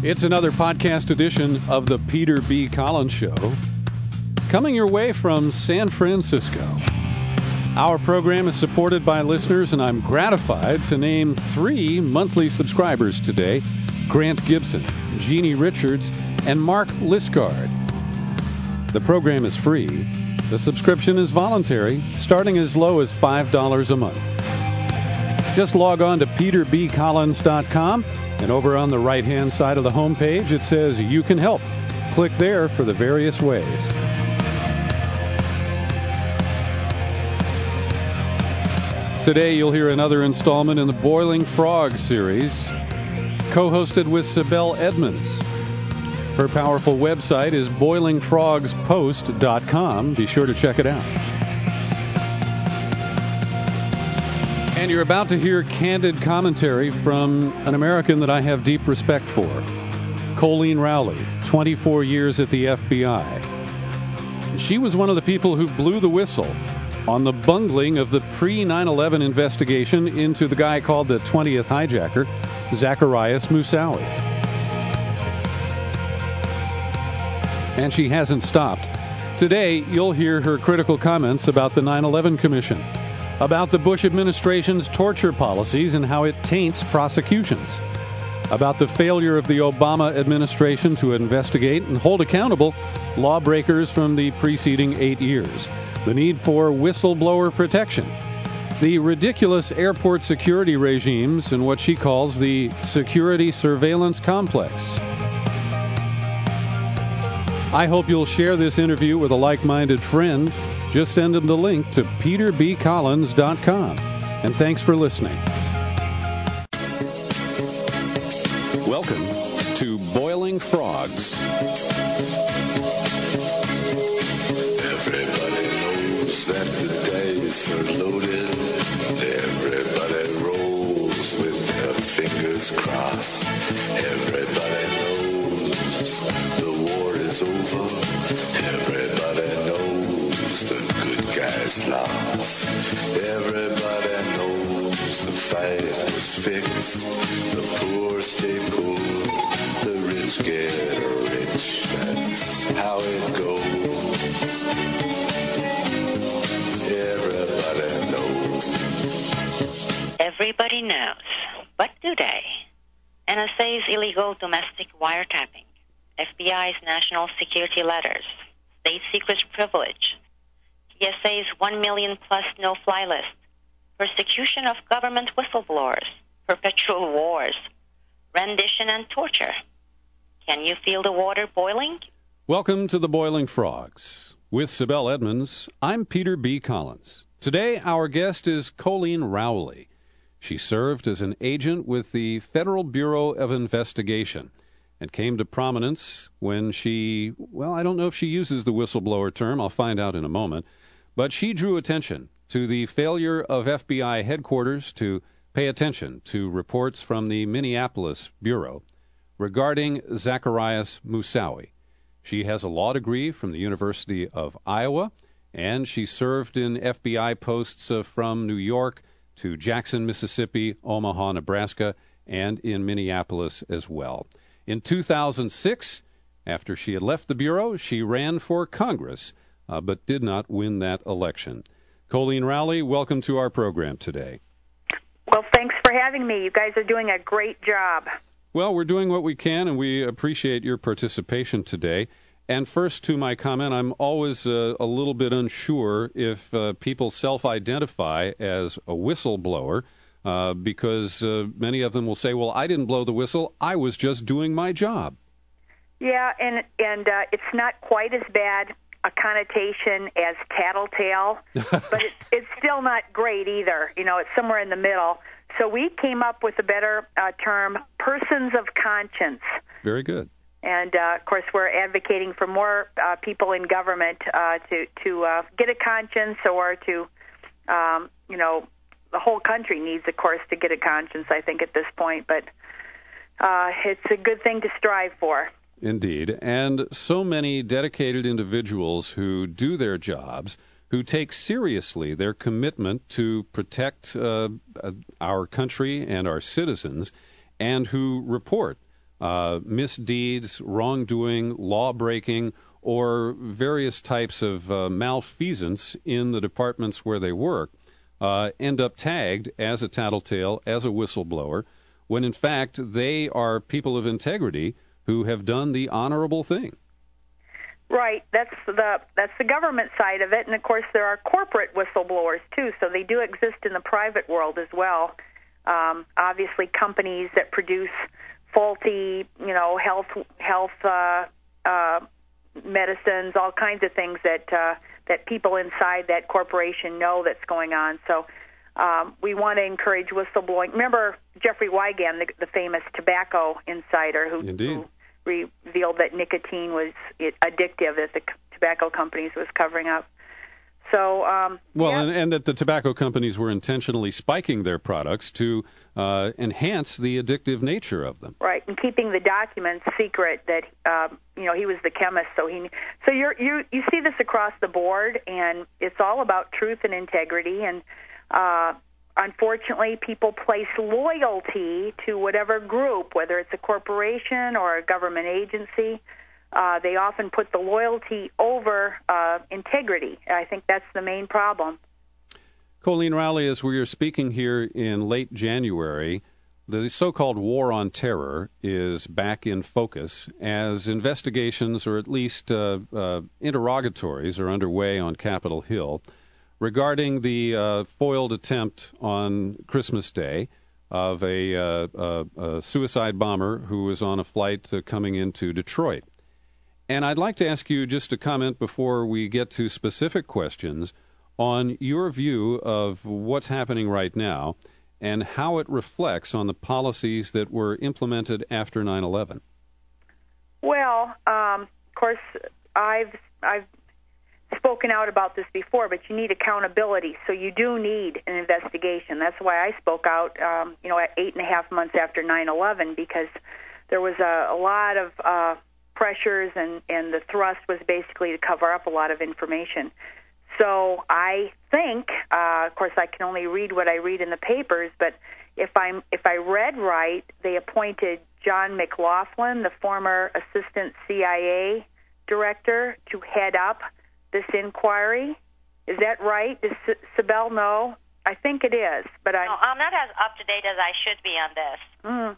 It's another podcast edition of the Peter B. Collins Show, coming your way from San Francisco. Our program is supported by listeners, and I'm gratified to name three monthly subscribers today Grant Gibson, Jeannie Richards, and Mark Liscard. The program is free. The subscription is voluntary, starting as low as $5 a month. Just log on to peterbcollins.com, and over on the right hand side of the homepage, it says You Can Help. Click there for the various ways. Today, you'll hear another installment in the Boiling Frog series, co hosted with Sibel Edmonds. Her powerful website is boilingfrogspost.com. Be sure to check it out. And you're about to hear candid commentary from an American that I have deep respect for, Colleen Rowley, 24 years at the FBI. She was one of the people who blew the whistle on the bungling of the pre 9 11 investigation into the guy called the 20th hijacker, Zacarias Moussaoui. And she hasn't stopped. Today, you'll hear her critical comments about the 9 11 Commission about the Bush administration's torture policies and how it taints prosecutions, about the failure of the Obama administration to investigate and hold accountable lawbreakers from the preceding eight years, the need for whistleblower protection, the ridiculous airport security regimes, and what she calls the security surveillance complex. I hope you'll share this interview with a like minded friend just send them the link to peterbcollins.com. And thanks for listening. Welcome to Boiling Frogs. Everybody knows that the dice are loaded. Everybody rolls with their fingers crossed. Everybody Everybody knows the fight is fixed. The poor stay poor. The rich get rich. That's how it goes. Everybody knows. Everybody knows. But do they? NSA's illegal domestic wiretapping, FBI's national security letters, state secrets privilege, TSA's 1 million plus no fly list, persecution of government whistleblowers, perpetual wars, rendition and torture. Can you feel the water boiling? Welcome to the Boiling Frogs. With Sibel Edmonds, I'm Peter B. Collins. Today, our guest is Colleen Rowley. She served as an agent with the Federal Bureau of Investigation and came to prominence when she, well, I don't know if she uses the whistleblower term, I'll find out in a moment, but she drew attention to the failure of FBI headquarters to pay attention to reports from the Minneapolis Bureau regarding Zacarias Moussaoui. She has a law degree from the University of Iowa, and she served in FBI posts uh, from New York to Jackson, Mississippi, Omaha, Nebraska, and in Minneapolis as well. In 2006, after she had left the Bureau, she ran for Congress, uh, but did not win that election. Colleen Rowley, welcome to our program today. Well, thanks for having me. You guys are doing a great job. Well, we're doing what we can, and we appreciate your participation today. And first, to my comment, I'm always uh, a little bit unsure if uh, people self identify as a whistleblower uh, because uh, many of them will say, Well, I didn't blow the whistle, I was just doing my job. Yeah, and and uh, it's not quite as bad a connotation as tattletale, but it's it's still not great either. You know, it's somewhere in the middle. So we came up with a better uh, term: persons of conscience. Very good. And uh, of course, we're advocating for more uh, people in government uh, to to uh, get a conscience, or to, um, you know, the whole country needs, of course, to get a conscience. I think at this point, but uh, it's a good thing to strive for. Indeed. And so many dedicated individuals who do their jobs, who take seriously their commitment to protect uh, uh, our country and our citizens, and who report uh, misdeeds, wrongdoing, law breaking, or various types of uh, malfeasance in the departments where they work uh, end up tagged as a tattletale, as a whistleblower, when in fact they are people of integrity who have done the honorable thing. Right. That's the that's the government side of it, and of course there are corporate whistleblowers too. So they do exist in the private world as well. Um, obviously, companies that produce faulty, you know, health health uh, uh, medicines, all kinds of things that uh, that people inside that corporation know that's going on. So um, we want to encourage whistleblowing. Remember Jeffrey Wigand, the, the famous tobacco insider, who, who revealed that nicotine was addictive that the tobacco companies was covering up. So, um, well, yeah. and, and, that the tobacco companies were intentionally spiking their products to uh, enhance the addictive nature of them. Right, and keeping the documents secret that um, you know he was the chemist, so he. So you're, you you see this across the board, and it's all about truth and integrity. And uh, unfortunately, people place loyalty to whatever group, whether it's a corporation or a government agency uh, they often put the loyalty over uh, integrity. I think that's the main problem. Colleen Rowley, as we are speaking here in late January, the so called war on terror is back in focus as investigations, or at least uh, uh, interrogatories, are underway on Capitol Hill regarding the uh, foiled attempt on Christmas Day of a, uh, a, suicide bomber who was on a flight coming into Detroit. And I'd like to ask you just a comment before we get to specific questions on your view of what's happening right now and how it reflects on the policies that were implemented after 9 11. Well, um, of course, I've, I've spoken out about this before, but you need accountability. So you do need an investigation. That's why I spoke out, um, you know, at eight and a half months after 9 11, because there was a, a lot of. Uh, pressures and and the thrust was basically to cover up a lot of information. So I think, uh, of course, I can only read what I read in the papers, but if I'm if I read right, they appointed John McLaughlin, the former assistant CIA director, to head up this inquiry. Is that right? Does Sibel know? I think it is, but I. No, I'm not as up to date as I should be on this. Mm.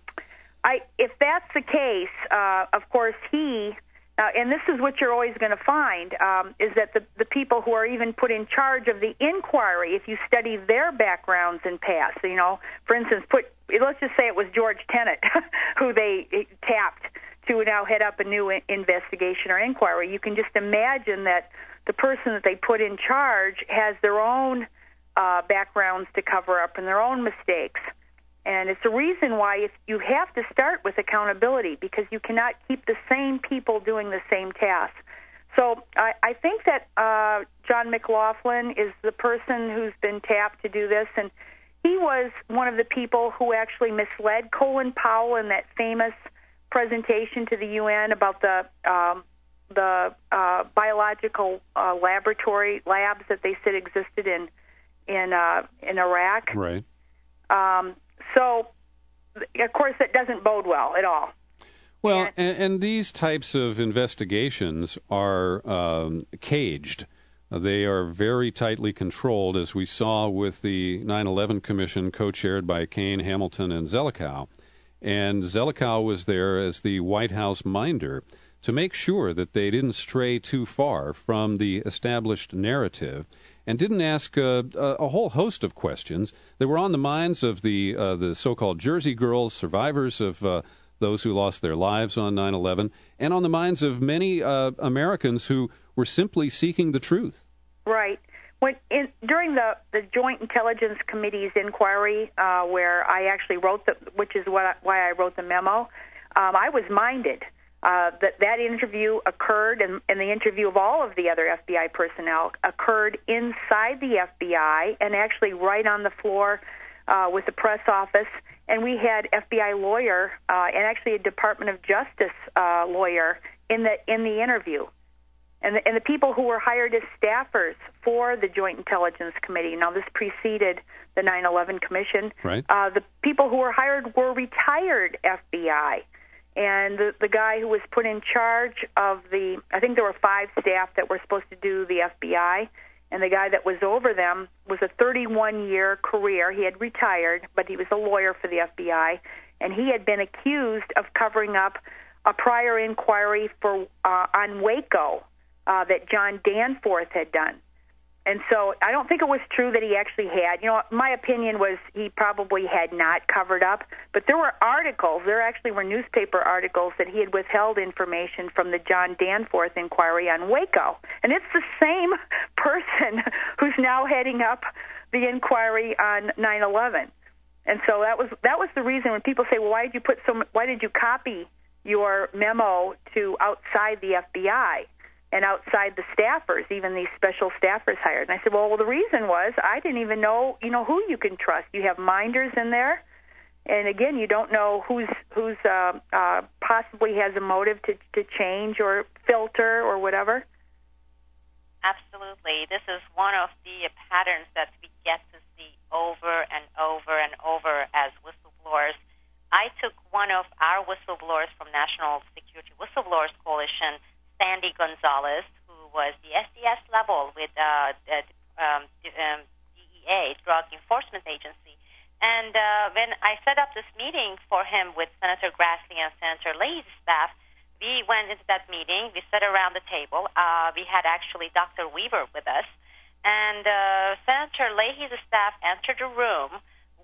I, if that's the case, uh, of course he, uh, and this is what you're always going to find, um, is that the, the people who are even put in charge of the inquiry, if you study their backgrounds and past, you know, for instance, put let's just say it was George Tenet who they tapped to now head up a new investigation or inquiry. You can just imagine that the person that they put in charge has their own uh, backgrounds to cover up and their own mistakes. And it's the reason why if you have to start with accountability because you cannot keep the same people doing the same task. So I, I think that uh, John McLaughlin is the person who's been tapped to do this, and he was one of the people who actually misled Colin Powell in that famous presentation to the UN about the um, the uh, biological uh, laboratory labs that they said existed in in uh, in Iraq. Right. Um, so, of course, that doesn't bode well at all. Well, and, and these types of investigations are um, caged. They are very tightly controlled, as we saw with the 9 11 Commission co chaired by Kean, Hamilton, and Zelikow. And Zelikow was there as the White House minder to make sure that they didn't stray too far from the established narrative and didn't ask uh, a whole host of questions that were on the minds of the uh, the so-called Jersey girls, survivors of uh, those who lost their lives on 9/11, and on the minds of many uh, Americans who were simply seeking the truth. Right. When in, during the the Joint Intelligence Committee's inquiry, uh, where I actually wrote the, which is what why I wrote the memo, um, I was minded uh, that that interview occurred, and, and the interview of all of the other FBI personnel occurred inside the FBI and actually right on the floor uh, with the press office. And we had FBI lawyer uh, and actually a Department of Justice uh, lawyer in the in the interview. And the, and the people who were hired as staffers for the Joint Intelligence Committee. Now, this preceded the 9/11 Commission. Right. Uh, the people who were hired were retired FBI and the the guy who was put in charge of the I think there were five staff that were supposed to do the FBI and the guy that was over them was a 31 year career. He had retired, but he was a lawyer for the FBI, and he had been accused of covering up a prior inquiry for uh, on Waco uh, that John Danforth had done. And so I don't think it was true that he actually had. You know, my opinion was he probably had not covered up, but there were articles, there actually were newspaper articles that he had withheld information from the John Danforth inquiry on Waco. And it's the same person who's now heading up the inquiry on 9/11. And so that was that was the reason when people say, "Well, why did you put so why did you copy your memo to outside the FBI?" And outside the staffers, even these special staffers hired. And I said, well, well, the reason was I didn't even know, you know, who you can trust. You have minders in there, and again, you don't know who's who's uh, uh, possibly has a motive to to change or filter or whatever. Absolutely, this is one of the patterns that we get to see over and over and over as whistleblowers. I took one of our whistleblowers from National Security Whistleblowers Coalition Sandy Gonzalez, who was the SDS level with uh, the um, um, DEA, Drug Enforcement Agency. And uh, when I set up this meeting for him with Senator Grassley and Senator Leahy's staff, we went into that meeting. We sat around the table. Uh, we had actually Dr. Weaver with us. And uh, Senator Leahy's staff entered the room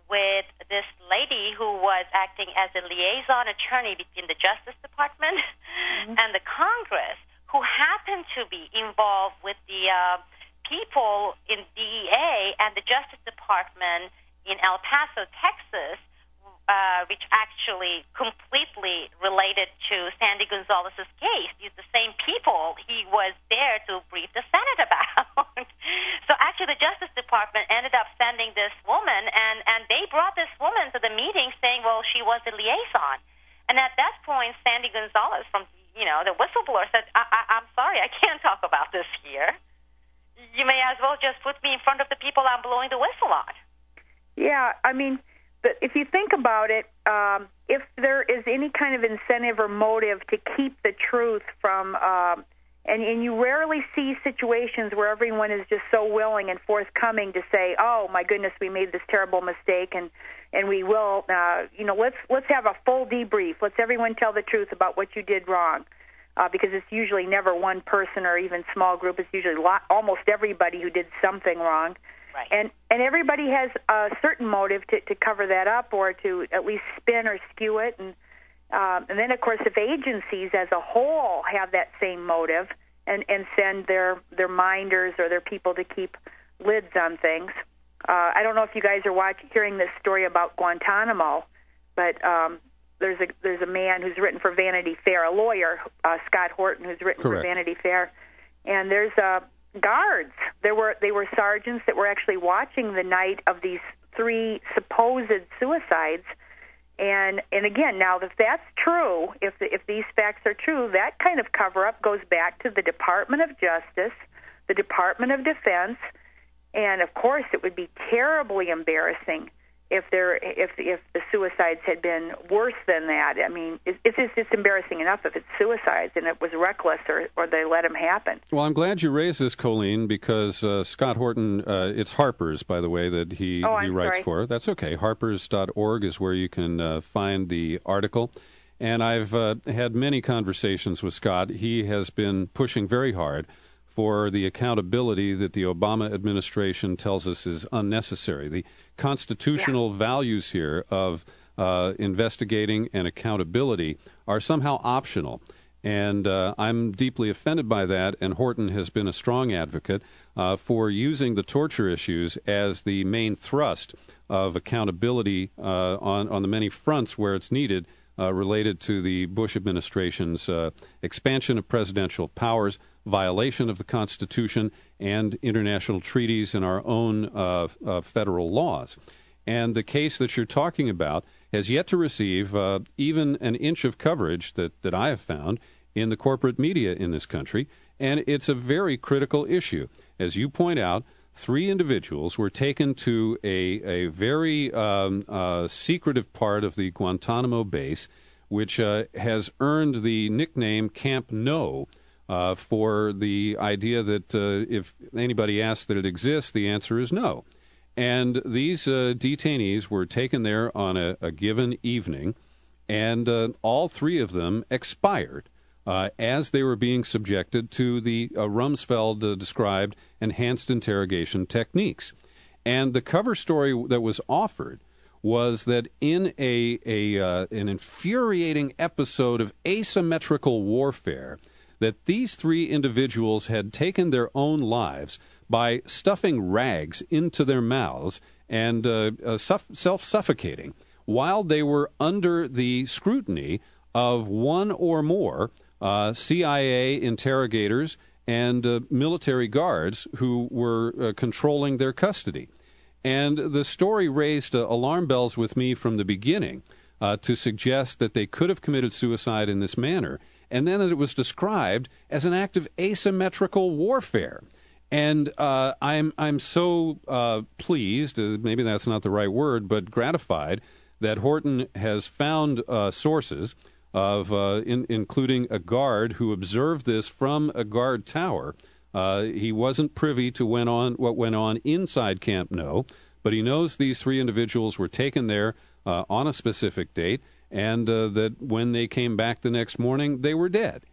with this lady who was acting as a liaison attorney between the Justice Department mm-hmm. and the Congress, who happened to be involved with the uh, people in DEA and the Justice Department in El Paso, Texas, uh, which actually completely related to Sandy Gonzalez's case. These the same people he was there to brief the Senate about. so actually, the Justice Department ended up sending this woman, and and they brought this woman to the meeting, saying, "Well, she was the liaison." And at that point, Sandy Gonzalez from you know the whistleblower said, I, I, "I'm sorry, I can't talk about this here. You may as well just put me in front of the people I'm blowing the whistle on." Yeah, I mean but if you think about it, um, if there is any kind of incentive or motive to keep the truth from, um, and, and you rarely see situations where everyone is just so willing and forthcoming to say, "Oh my goodness, we made this terrible mistake," and and we will, uh, you know, let's let's have a full debrief. Let's everyone tell the truth about what you did wrong. Uh, because it's usually never one person or even small group. It's usually lot, almost everybody who did something wrong. Right. And and everybody has a certain motive to, to cover that up or to at least spin or skew it. And um, and then of course, if agencies as a whole have that same motive and and send their their minders or their people to keep lids on things. Uh, I don't know if you guys are watching, hearing this story about Guantanamo, but um, there's a there's a man who's written for Vanity Fair, a lawyer, uh, Scott Horton, who's written Correct. for Vanity Fair, and there's a guards. There were they were sergeants that were actually watching the night of these three supposed suicides. And and again, now if that's true, if the, if these facts are true, that kind of cover up goes back to the Department of Justice, the Department of Defense, and of course it would be terribly embarrassing if there if if the suicides had been worse than that. I mean, it's it's, it's embarrassing enough if it's suicides and it was reckless or or they let them happen. Well, I'm glad you raised this, Colleen, because uh, Scott Horton, uh, it's Harper's, by the way, that he oh, he writes sorry. for. That's okay. Harper's.org is where you can uh, find the article. And I've uh, had many conversations with Scott. He has been pushing very hard for the accountability that the Obama administration tells us is unnecessary. The constitutional yeah. values here of uh, investigating and accountability are somehow optional. And uh, I'm deeply offended by that. And Horton has been a strong advocate uh, for using the torture issues as the main thrust of accountability uh, on, on the many fronts where it's needed uh, related to the Bush administration's uh, expansion of presidential powers, violation of the Constitution and international treaties and our own uh, uh, federal laws. And the case that you're talking about has yet to receive uh, even an inch of coverage that, that I have found in the corporate media in this country. And it's a very critical issue. As you point out, three individuals were taken to a, a very um, uh, secretive part of the Guantanamo base which uh, has earned the nickname Camp No. Uh, for the idea that uh, if anybody asks that it exists, the answer is no. And these uh, detainees were taken there on a, a given evening, and uh, all three of them expired uh, as they were being subjected to the uh, Rumsfeld described enhanced interrogation techniques. And the cover story that was offered was that in a, a uh, an infuriating episode of asymmetrical warfare, that these three individuals had taken their own lives by stuffing rags into their mouths and uh, uh, self suffocating while they were under the scrutiny of one or more uh, CIA interrogators and uh, military guards who were uh, controlling their custody. And the story raised uh, alarm bells with me from the beginning uh, to suggest that they could have committed suicide in this manner, and then that it was described as an act of asymmetrical warfare. And uh, I'm I'm so pleased, maybe that's not the right word, but gratified that Horton has found sources of, in, including a guard who observed this from a guard tower uh, he wasn't privy to went on what went on inside Camp No, but he knows these three individuals were taken there uh, on a specific date, and uh, that when they came back the next morning, they were dead.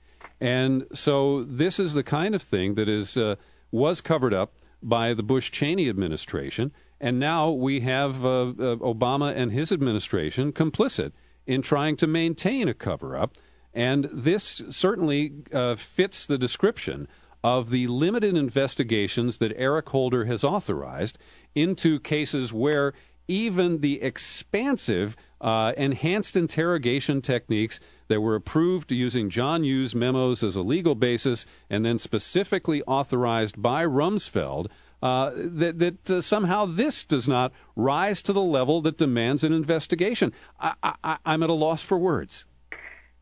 And so this is the kind of thing that is uh, was covered up by the Bush Cheney administration, and now we have uh, Obama and his administration complicit in trying to maintain a cover up. And this certainly fits the description of the limited investigations that Eric Holder has authorized into cases where even the expansive uh, enhanced interrogation techniques that were approved using John Yoo's memos as a legal basis and then specifically authorized by Rumsfeld. Uh, that, that uh, somehow this does not rise to the level that demands an investigation. I, I'm at a loss for words.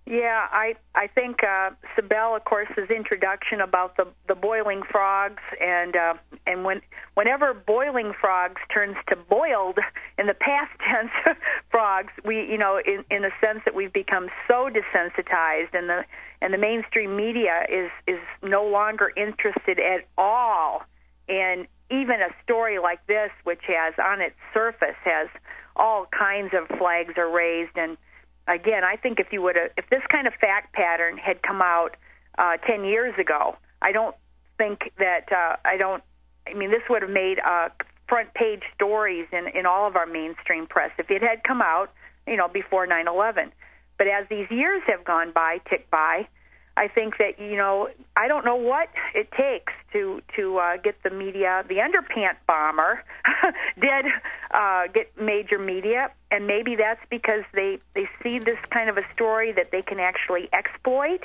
Yeah, I I think uh, Sibel, of course, his introduction about the the boiling frogs and uh, and when whenever boiling frogs turns to boiled in the past tense frogs, we you know in in the sense that we've become so desensitized and the and the mainstream media is is no longer interested at all in even a story like this, which has on its surface has all kinds of flags are raised and again, I think if you would have, if this kind of fact pattern had come out uh, ten years ago, I don't think that uh, I don't. I mean, this would have made uh, front page stories in in all of our mainstream press if it had come out, you know, before nine eleven. But as these years have gone by, tick by, I think that you know I don't know what it takes to to uh, get the media. The underpant bomber did uh, get major media, and maybe that's because they they see this kind of a story that they can actually exploit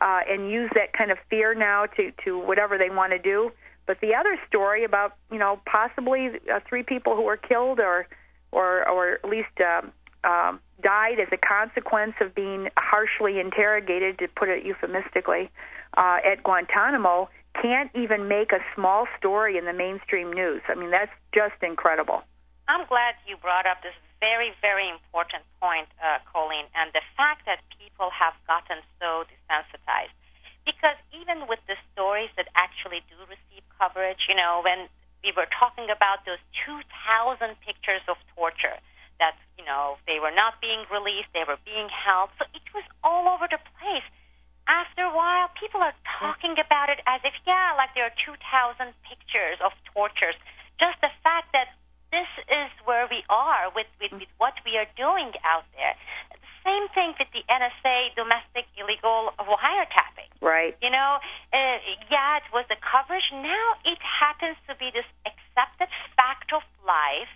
uh, and use that kind of fear now to to whatever they want to do. But the other story about you know possibly uh, three people who were killed or or or at least. Um, um, died as a consequence of being harshly interrogated, to put it euphemistically, uh, at Guantanamo can't even make a small story in the mainstream news. I mean, that's just incredible. I'm glad you brought up this very, very important point, uh, Colleen, and the fact that people have gotten so desensitized. Because even with the stories that actually do receive coverage, you know, when we were talking about those 2,000 pictures of torture, that you know they were not being released, they were being held. So it was all over the place. After a while, people are talking about it as if yeah, like there are 2,000 pictures of tortures. Just the fact that this is where we are with, with, with what we are doing out there. The same thing with the NSA domestic illegal wiretapping. Right. You know, uh, yeah, it was the coverage. Now it happens to be this accepted fact of life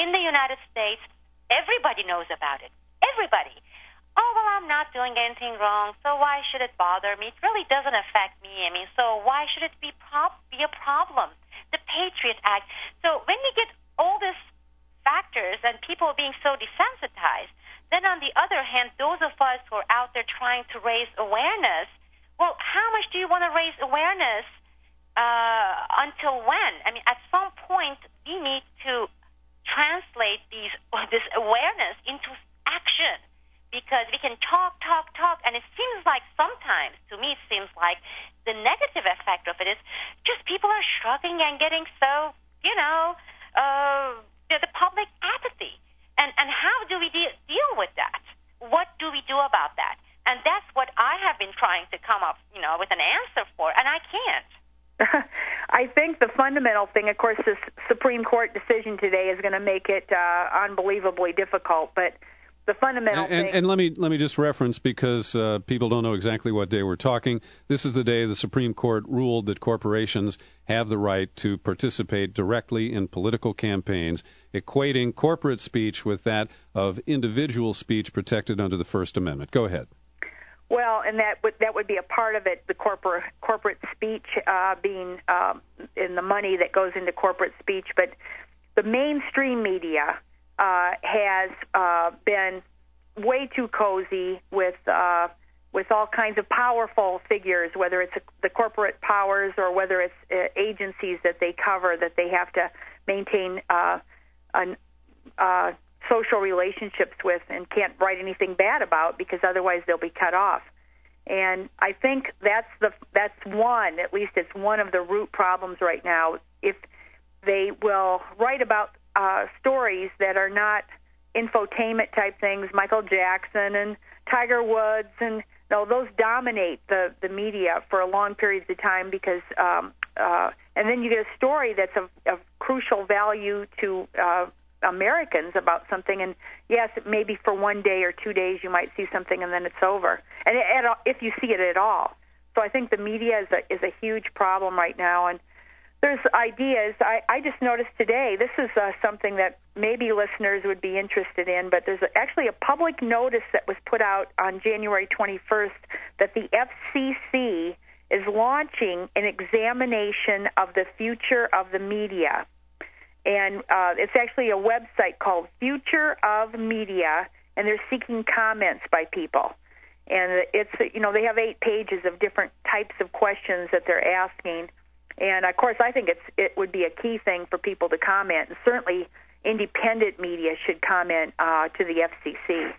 in the United States Everybody knows about it. Everybody. Oh, well, I'm not doing anything wrong, so why should it bother me? It really doesn't affect me. I mean, so why should it be, prob- be a problem? The Patriot Act. So when we get all these factors and people being so desensitized, then on the other hand, those of us who are out there trying to raise awareness, well, how much do you want to raise awareness uh, until when? I mean, at some point, we need to translate these this awareness into action because we can can talk, talk, talk, and it seems like sometimes, to me, it seems like the negative effect of it is just people are shrugging and getting so, you know, uh, the, the public apathy. And and how do we de- deal with that? What do we do about that? And that's what I have been trying to come up, you know, with an answer for, and I can't. I think the fundamental thing, of course, this Supreme Court decision today is going to make it uh, unbelievably difficult. But and, and, let me let me just reference because uh, people don't know exactly what day we're talking. This is the day the Supreme Court ruled that corporations have the right to participate directly in political campaigns, equating corporate speech with that of individual speech protected under the First Amendment. Go ahead. Well, and that would that would be a part of it. The corporate corporate speech uh, being um, in the money that goes into corporate speech, but the mainstream media uh, has uh, been way too cozy with uh, with all kinds of powerful figures, whether it's the corporate powers or whether it's uh, agencies that they cover that they have to maintain uh, an, uh, social relationships with and can't write anything bad about because otherwise they'll be cut off. And I think that's the that's one at least it's one of the root problems right now. If they will write about uh, stories that are not infotainment type things, Michael Jackson and Tiger Woods, and no, those dominate the the media for a long periods of time because, um, uh, and then you get a story that's of, of crucial value to uh, Americans about something, and yes, maybe for one day or two days you might see something, and then it's over, and it, if you see it at all. So I think the media is a is a huge problem right now, and there's ideas. I, I just noticed today, this is uh, something that maybe listeners would be interested in, but there's actually a public notice that was put out on January 21st that the FCC is launching an examination of the future of the media. And uh, it's actually a website called Future of Media, and they're seeking comments by people. And it's, you know, they have eight pages of different types of questions that they're asking and of course, I think it's it would be a key thing for people to comment. And certainly, independent media should comment uh, to the FCC.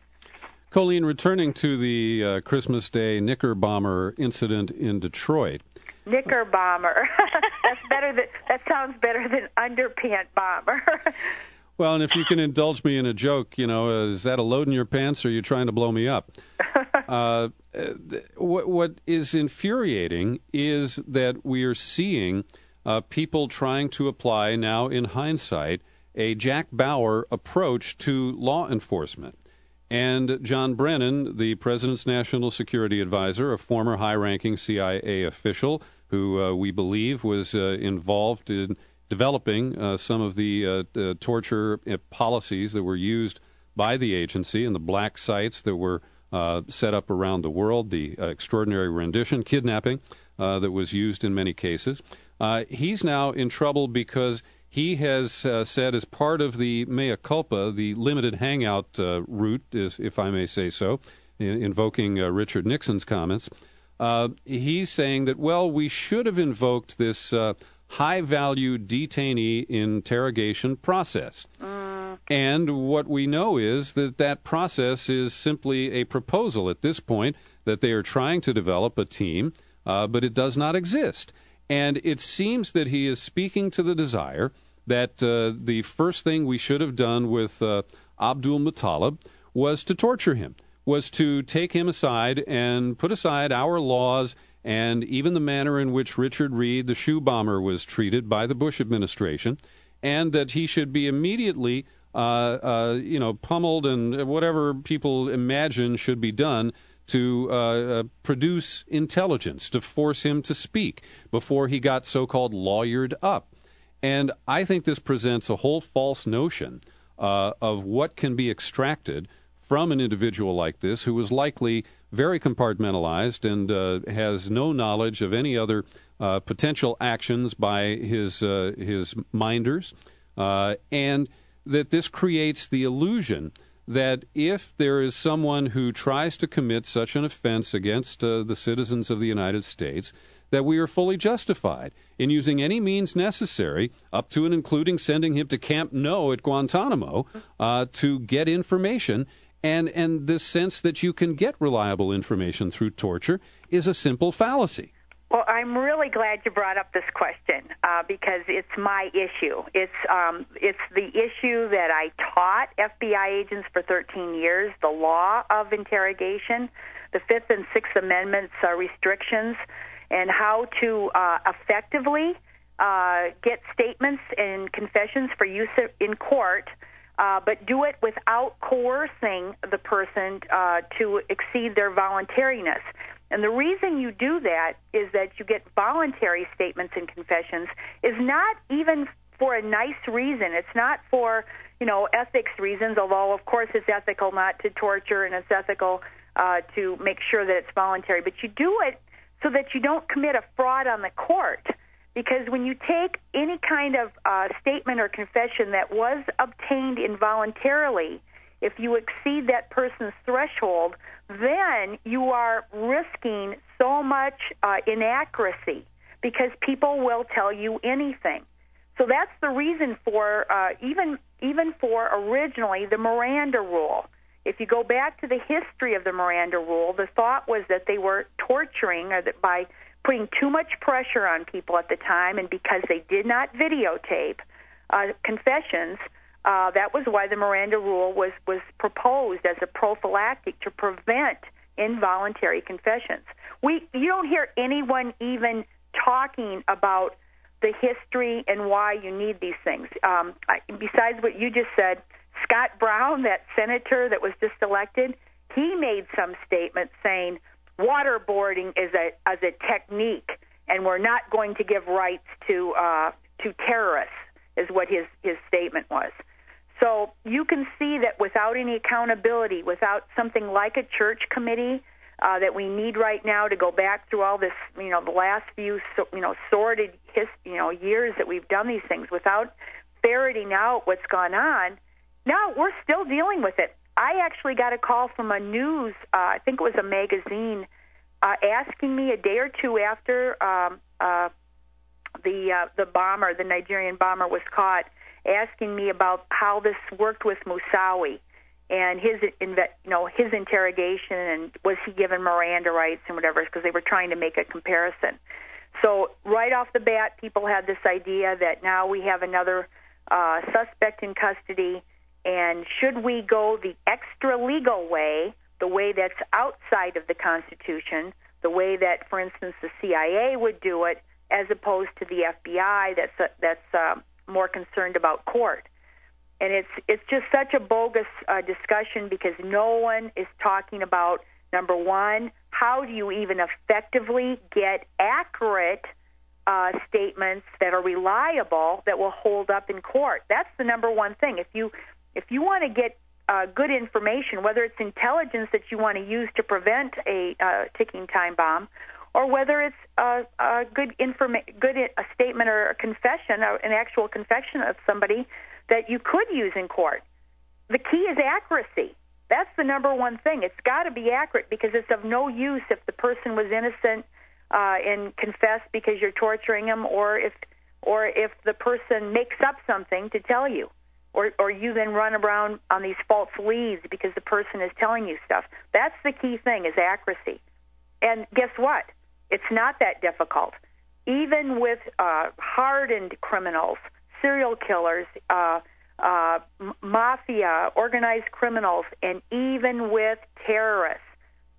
Colleen, returning to the uh, Christmas Day Knicker bomber incident in Detroit. Knicker bomber. That's better than that sounds better than underpant bomber. well, and if you can indulge me in a joke, you know, uh, is that a load in your pants, or are you trying to blow me up? Uh, what, what is infuriating is that we are seeing uh, people trying to apply now, in hindsight, a Jack Bauer approach to law enforcement. And John Brennan, the president's national security advisor, a former high ranking CIA official who uh, we believe was uh, involved in developing uh, some of the uh, torture policies that were used by the agency and the black sites that were uh, set up around the world, the uh, extraordinary rendition, kidnapping uh, that was used in many cases. Uh, he's now in trouble because he has said, as part of the mea culpa, the limited hangout route, is, if I may say so, in, invoking Richard Nixon's comments, he's saying that, well, we should have invoked this high value detainee interrogation process. And what we know is that that process is simply a proposal at this point that they are trying to develop a team, uh, but it does not exist. And it seems that he is speaking to the desire that uh, the first thing we should have done with uh, Abdulmutallab was to torture him, was to take him aside and put aside our laws and even the manner in which Richard Reid, the shoe bomber, was treated by the Bush administration, and that he should be immediately you know, pummeled and whatever people imagine should be done to uh, uh, produce intelligence, to force him to speak before he got so called lawyered up. And I think this presents a whole false notion uh, of what can be extracted from an individual like this who is likely very compartmentalized and uh, has no knowledge of any other potential actions by his, his minders. and that this creates the illusion that if there is someone who tries to commit such an offense against uh, the citizens of the United States, that we are fully justified in using any means necessary, up to and including sending him to Camp No at Guantanamo, uh, to get information And, and this sense that you can get reliable information through torture is a simple fallacy. Well, I'm really glad you brought up this question uh, because it's my issue. It's um, it's the issue that I taught FBI agents for 13 years: the law of interrogation, the Fifth and Sixth Amendments uh, restrictions, and how to uh, effectively uh, get statements and confessions for use in court. Uh, but do it without coercing the person uh, to exceed their voluntariness. And the reason you do that is that you get voluntary statements and confessions is not even for a nice reason. It's not for, you know, ethics reasons, although of course it's ethical not to torture and it's ethical uh, to make sure that it's voluntary. But you do it so that you don't commit a fraud on the court. Because when you take any kind of uh, statement or confession that was obtained involuntarily, if you exceed that person's threshold, then you are risking so much uh, inaccuracy because people will tell you anything. So that's the reason for uh, even even for originally the Miranda rule. If you go back to the history of the Miranda rule, the thought was that they were torturing or that by putting too much pressure on people at the time, and because they did not videotape uh, confessions, uh, that was why the Miranda rule was was proposed as a prophylactic to prevent involuntary confessions. We you don't hear anyone even talking about the history and why you need these things. Um, besides what you just said, Scott Brown, that senator that was just elected, he made some statement saying waterboarding is a as a technique, and we're not going to give rights to uh, to terrorists. Is what his his statement was. So you can see that without any accountability, without something like a church committee uh, that we need right now to go back through all this, you know, the last few, you know, sordid, his, you know, years that we've done these things, without ferreting out what's gone on, now we're still dealing with it. I actually got a call from a news, uh, I think it was a magazine, uh, asking me a day or two after um, uh, the uh, the bomber, the Nigerian bomber, was caught asking me about how this worked with Moussaoui and his you know his interrogation and was he given Miranda rights and whatever because they were trying to make a comparison. So right off the bat, people had this idea that now we have another uh, suspect in custody, and should we go the extra legal way, the way that's outside of the Constitution, the way that, for instance, the CIA would do it, as opposed to the FBI that's uh, that's uh, more concerned about court. And it's it's just such a bogus uh, discussion because no one is talking about number one, how do you even effectively get accurate uh, statements that are reliable that will hold up in court? That's the number one thing. If you if you want to get uh, good information, whether it's intelligence that you want to use to prevent a uh, ticking time bomb, or whether it's a, a good informa- good a statement or a confession, or an actual confession of somebody that you could use in court. The key is accuracy. That's the number one thing. It's got to be accurate because it's of no use if the person was innocent uh, and confessed because you're torturing them, or if or if the person makes up something to tell you, or or you then run around on these false leads because the person is telling you stuff. That's the key thing is accuracy. And guess what? It's not that difficult. Even with uh, hardened criminals, serial killers, uh, uh, mafia, organized criminals, and even with terrorists,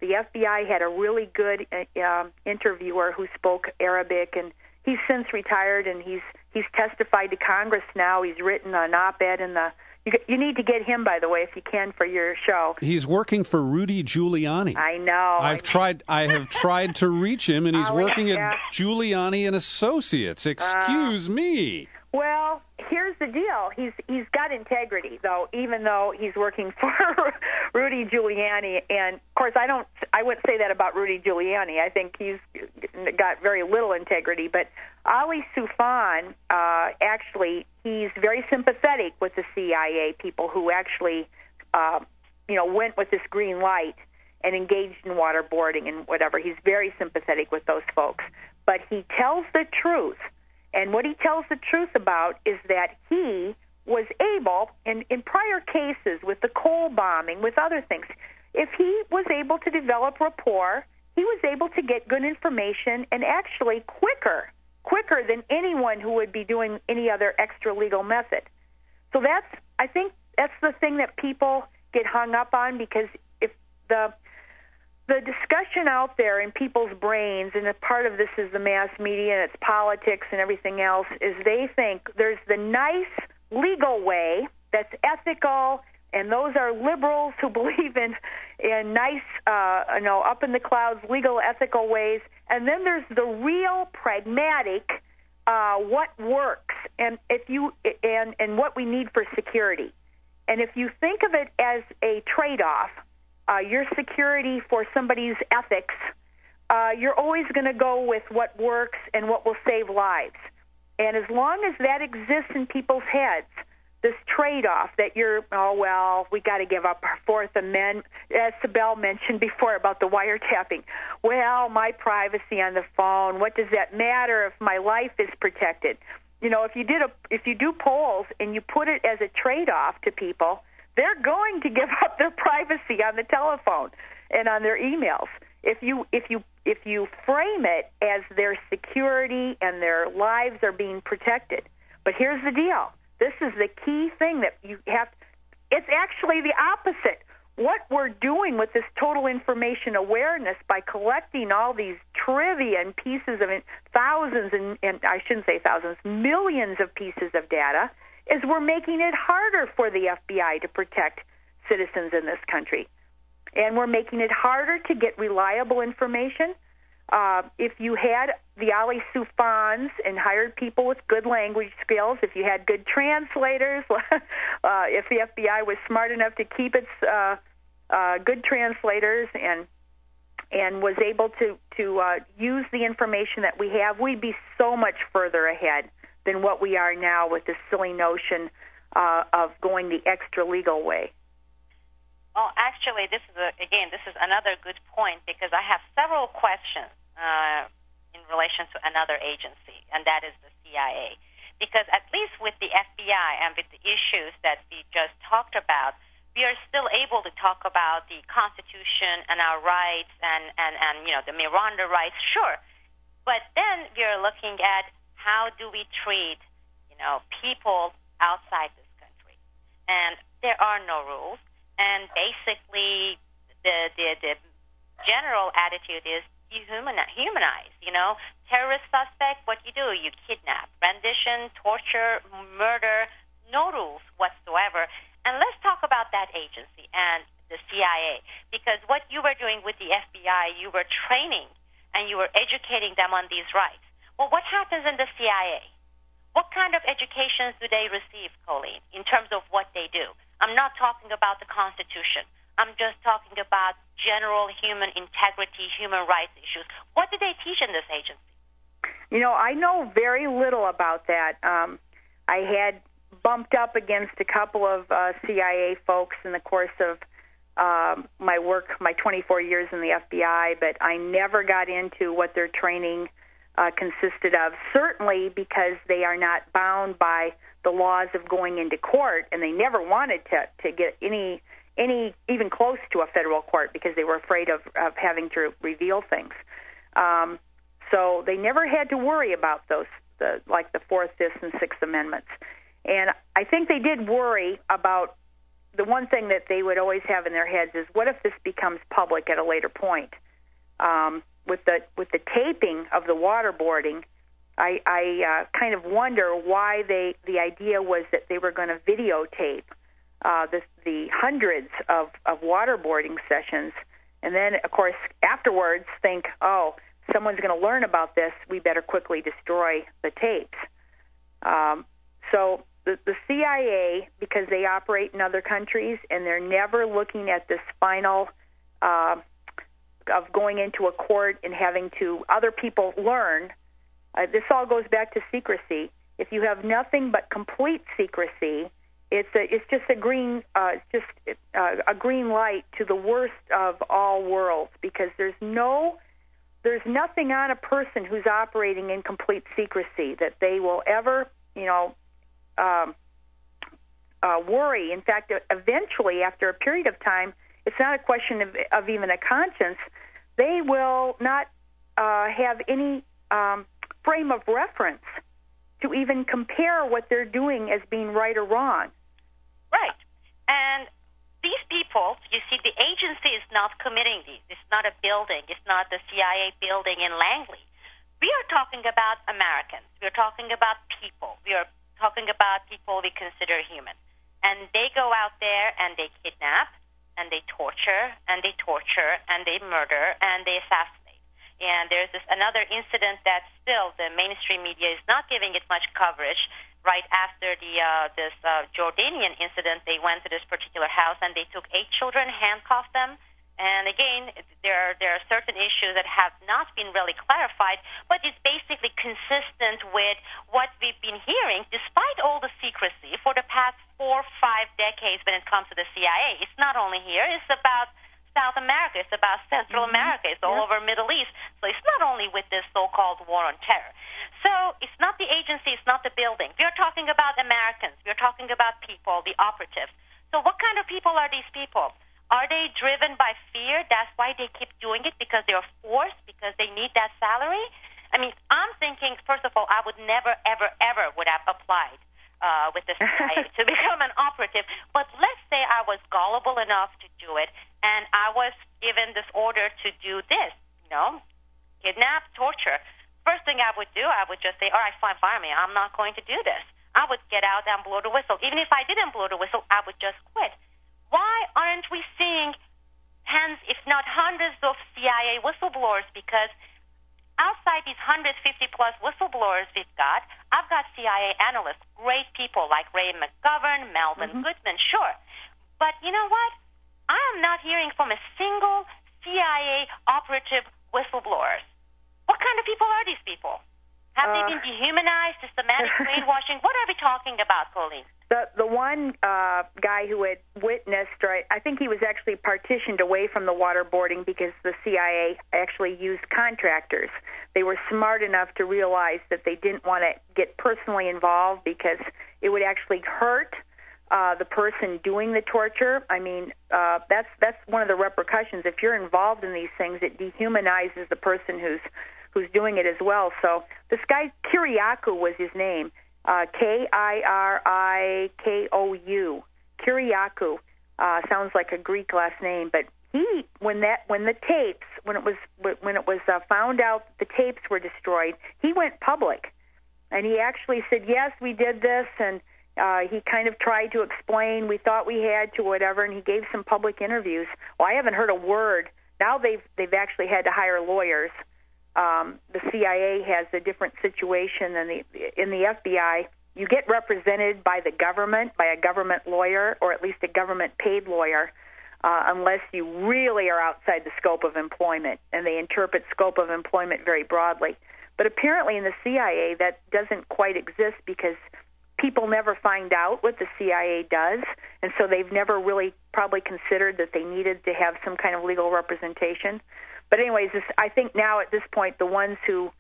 the FBI had a really good uh, um, interviewer who spoke Arabic, and he's since retired, and he's he's testified to Congress now. He's written an op-ed in the you, you need to get him, by the way, if you can, for your show. He's working for Rudy Giuliani. I know. I've I tried. I have tried to reach him, and he's oh, working yeah. at Giuliani and Associates. Excuse uh, me. Well, here's the deal. He's he's got integrity though, even though he's working for Rudy Giuliani. And of course, I don't. I wouldn't say that about Rudy Giuliani. I think he's got very little integrity. But Ali Soufan, uh, actually, he's very sympathetic with the CIA people who actually, uh, you know, went with this green light and engaged in waterboarding and whatever. He's very sympathetic with those folks. But he tells the truth and what he tells the truth about is that he was able, in, in prior cases with the Cole bombing, with other things, if he was able to develop rapport, he was able to get good information and actually quicker, quicker than anyone who would be doing any other extra legal method. So that's, I think, that's the thing that people get hung up on because if the the discussion out there in people's brains, and a part of this is the mass media and its politics and everything else, is they think there's the nice legal way that's ethical, and those are liberals who believe in in nice, uh, you know, up in the clouds, legal, ethical ways, and then there's the real pragmatic, uh, what works, and if you and and what we need for security, and if you think of it as a trade-off, uh, your security for somebody's ethics, uh, you're always going to go with what works and what will save lives. And as long as that exists in people's heads, this trade-off that you're, oh well, we got to give up our Fourth Amendment, as Sibel mentioned before about the wiretapping. Well, my privacy on the phone. What does that matter if my life is protected? You know, if you did a, if you do polls and you put it as a trade-off to people, they're going to give up their privacy on the telephone and on their emails. If you if you if you frame it as their security and their lives are being protected. But here's the deal. This is the key thing that you have it's actually the opposite. What we're doing with this total information awareness by collecting all these trivia and pieces of it, thousands and, and I shouldn't say thousands, millions of pieces of data is we're making it harder for the FBI to protect citizens in this country. And we're making it harder to get reliable information. Uh, if you had the Ali Soufans and hired people with good language skills, if you had good translators, uh, if the FBI was smart enough to keep its uh, uh, good translators and and was able to to uh, use the information that we have, we'd be so much further ahead than what we are now with this silly notion uh, of going the extra legal way. Well, actually, this is a, again, this is another good point because I have several questions uh, in relation to another agency, and that is the CIA. Because at least with the FBI and with the issues that we just talked about, we are still able to talk about the Constitution and our rights and, and, and you know the Miranda rights, sure. But then we are looking at how do we treat, you know, people outside this country? And there are no rules. And basically, the the, the general attitude is dehumanize. You know, terrorist suspect, what you do? You kidnap, rendition, torture, murder. No rules whatsoever. And let's talk about that agency and the CIA, because what you were doing with the FBI, you were training and you were educating them on these rights. Well, what happens in the CIA? What kind of educations do they receive, Coleen, in terms of what they do? I'm not talking about the Constitution. I'm just talking about general human integrity, human rights issues. What do they teach in this agency? You know, I know very little about that. Um, I had bumped up against a couple of uh, CIA folks in the course of um, my work, my 24 years in the FBI, but I never got into what their training uh, consisted of, certainly because they are not bound by the laws of going into court, and they never wanted to to get any any even close to a federal court because they were afraid of of having to reveal things. Um, so they never had to worry about those the like the fourth, fifth, and sixth amendments. And I think they did worry about the one thing that they would always have in their heads is what if this becomes public at a later point? Um, with the with the taping of the waterboarding, I, I uh, kind of wonder why they the idea was that they were going to videotape uh, the the hundreds of of waterboarding sessions, and then of course afterwards think, oh, someone's going to learn about this. We better quickly destroy the tapes. Um, so the, the CIA, because they operate in other countries and they're never looking at this final uh, of going into a court and having to other people learn. Uh, this all goes back to secrecy. If you have nothing but complete secrecy, it's a, it's just a green uh, just uh, a green light to the worst of all worlds because there's no there's nothing on a person who's operating in complete secrecy that they will ever you know um, uh, worry. In fact, eventually, after a period of time, it's not a question of, of even a conscience. They will not uh, have any um, frame of reference to even compare what they're doing as being right or wrong. Right. And these people, you see, the agency is not committing these. It's not a building. It's not the CIA building in Langley. We are talking about Americans. We're talking about people. We are talking about people we consider human. And they go out there and they kidnap and they torture and they torture and they murder and they assassinate. And there's this another incident that still the mainstream media is not giving it much coverage right after the uh, this uh, Jordanian incident, they went to this particular house and they took eight children, handcuffed them. And again, there are, there are certain issues that have not been really clarified, but it's basically consistent with what we've been hearing, despite all the secrecy for the past four, five decades when it comes to the CIA. It's not only here; it's about South America, it's about Central mm-hmm. America, it's all over Middle East. So it's not only with this so-called war on terror. So it's not the agency, it's not the building. We're talking about Americans. We're talking about people, the operatives. So what kind of people are these people? Are they driven by fear? That's why they keep doing it because they're forced, because they need that salary? I mean, I'm thinking, first of all, I would never, ever, ever would have applied uh, with the CIA to become an operative. But let's say I was gullible enough to do it, and I was given this order to do this, you know, kidnap, torture. First thing I would do, I would just say, all right, fine, fire me. I'm not going to do this. I would get out and blow the whistle. Even if I didn't blow the whistle, I would just quit. Why aren't we seeing tens, if not hundreds, of CIA whistleblowers? Because outside these 150 plus whistleblowers we've got, I've got CIA analysts, great people like Ray McGovern, Melvin mm-hmm. Goodman, sure. But you know what? I am not hearing from a single CIA operative whistleblowers. What kind of people are these people? Have uh, they been dehumanized, systematic brainwashing? What are we talking about, Coleen? The the one uh, guy who had witnessed, right? I think he was actually partitioned away from the waterboarding because the CIA actually used contractors. They were smart enough to realize that they didn't want to get personally involved because it would actually hurt uh, the person doing the torture. I mean, uh, that's that's one of the repercussions. If you're involved in these things, it dehumanizes the person who's who's doing it as well. So this guy Kiriakou was his name, uh, K I R I K O U. Kiriakou uh, sounds like a Greek last name, but he when that when the tapes when it was when it was uh, found out the tapes were destroyed, he went public, and he actually said, "Yes, we did this," and uh, he kind of tried to explain we thought we had to whatever, and he gave some public interviews. Well, I haven't heard a word. Now they've they've actually had to hire lawyers. Um, the CIA has a different situation than the in the FBI. You get represented by the government, by a government lawyer, or at least a government paid lawyer, uh, unless you really are outside the scope of employment, and they interpret scope of employment very broadly. But apparently, in the CIA, that doesn't quite exist because people never find out what the CIA does, and so they've never really probably considered that they needed to have some kind of legal representation. But anyways, this, I think now at this point, the ones who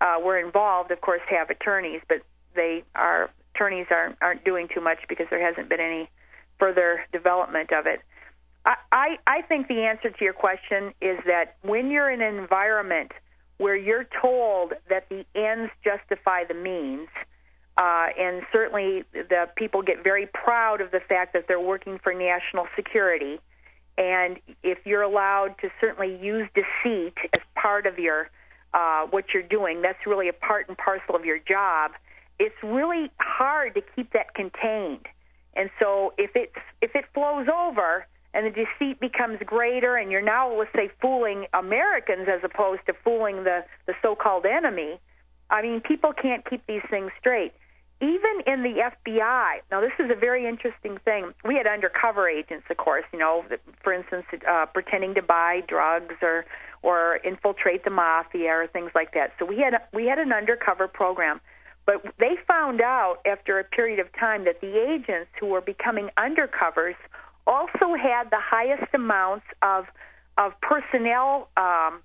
uh, were involved, of course, have attorneys, but they are attorneys aren't aren't doing too much because there hasn't been any further development of it. I, I, I think the answer to your question is that when you're in an environment where you're told that the ends justify the means, uh, and certainly, the people get very proud of the fact that they're working for national security. And if you're allowed to certainly use deceit as part of your uh, what you're doing, that's really a part and parcel of your job. It's really hard to keep that contained. And so, if it's if it flows over and the deceit becomes greater, and you're now, let's say, fooling Americans as opposed to fooling the the so-called enemy, I mean, people can't keep these things straight even in the FBI, now this is a very interesting thing. We had undercover agents, of course, you know, for instance, uh, pretending to buy drugs or or infiltrate the mafia or things like that. So we had we had an undercover program, but they found out after a period of time that the agents who were becoming undercovers also had the highest amounts of of personnel um,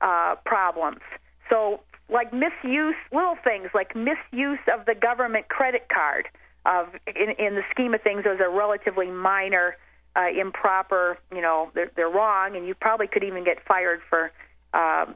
uh, problems. So like misuse, little things like misuse of the government credit card. of in, in the scheme of things, those are relatively minor, uh, improper. You know, they're, they're wrong, and you probably could even get fired for uh,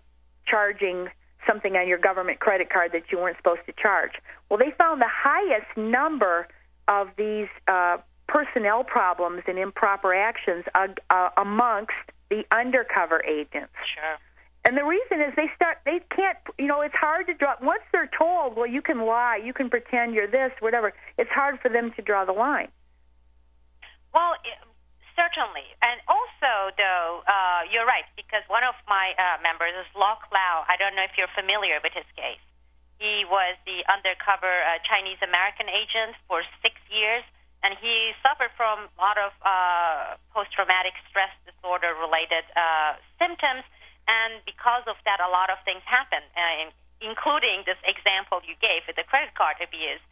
charging something on your government credit card that you weren't supposed to charge. Well, they found the highest number of these uh, personnel problems and improper actions uh, uh, amongst the undercover agents. Sure. And the reason is they start they can't you know it's hard to draw once they're told well you can lie you can pretend you're this whatever it's hard for them to draw the line. Well, certainly, and also though uh, you're right because one of my uh, members is Lok Lau. I don't know if you're familiar with his case. He was the undercover uh, Chinese American agent for six years, and he suffered from a lot of uh, post traumatic stress disorder related uh, symptoms and because of that, a lot of things happen, uh, including this example you gave with the credit card abuse.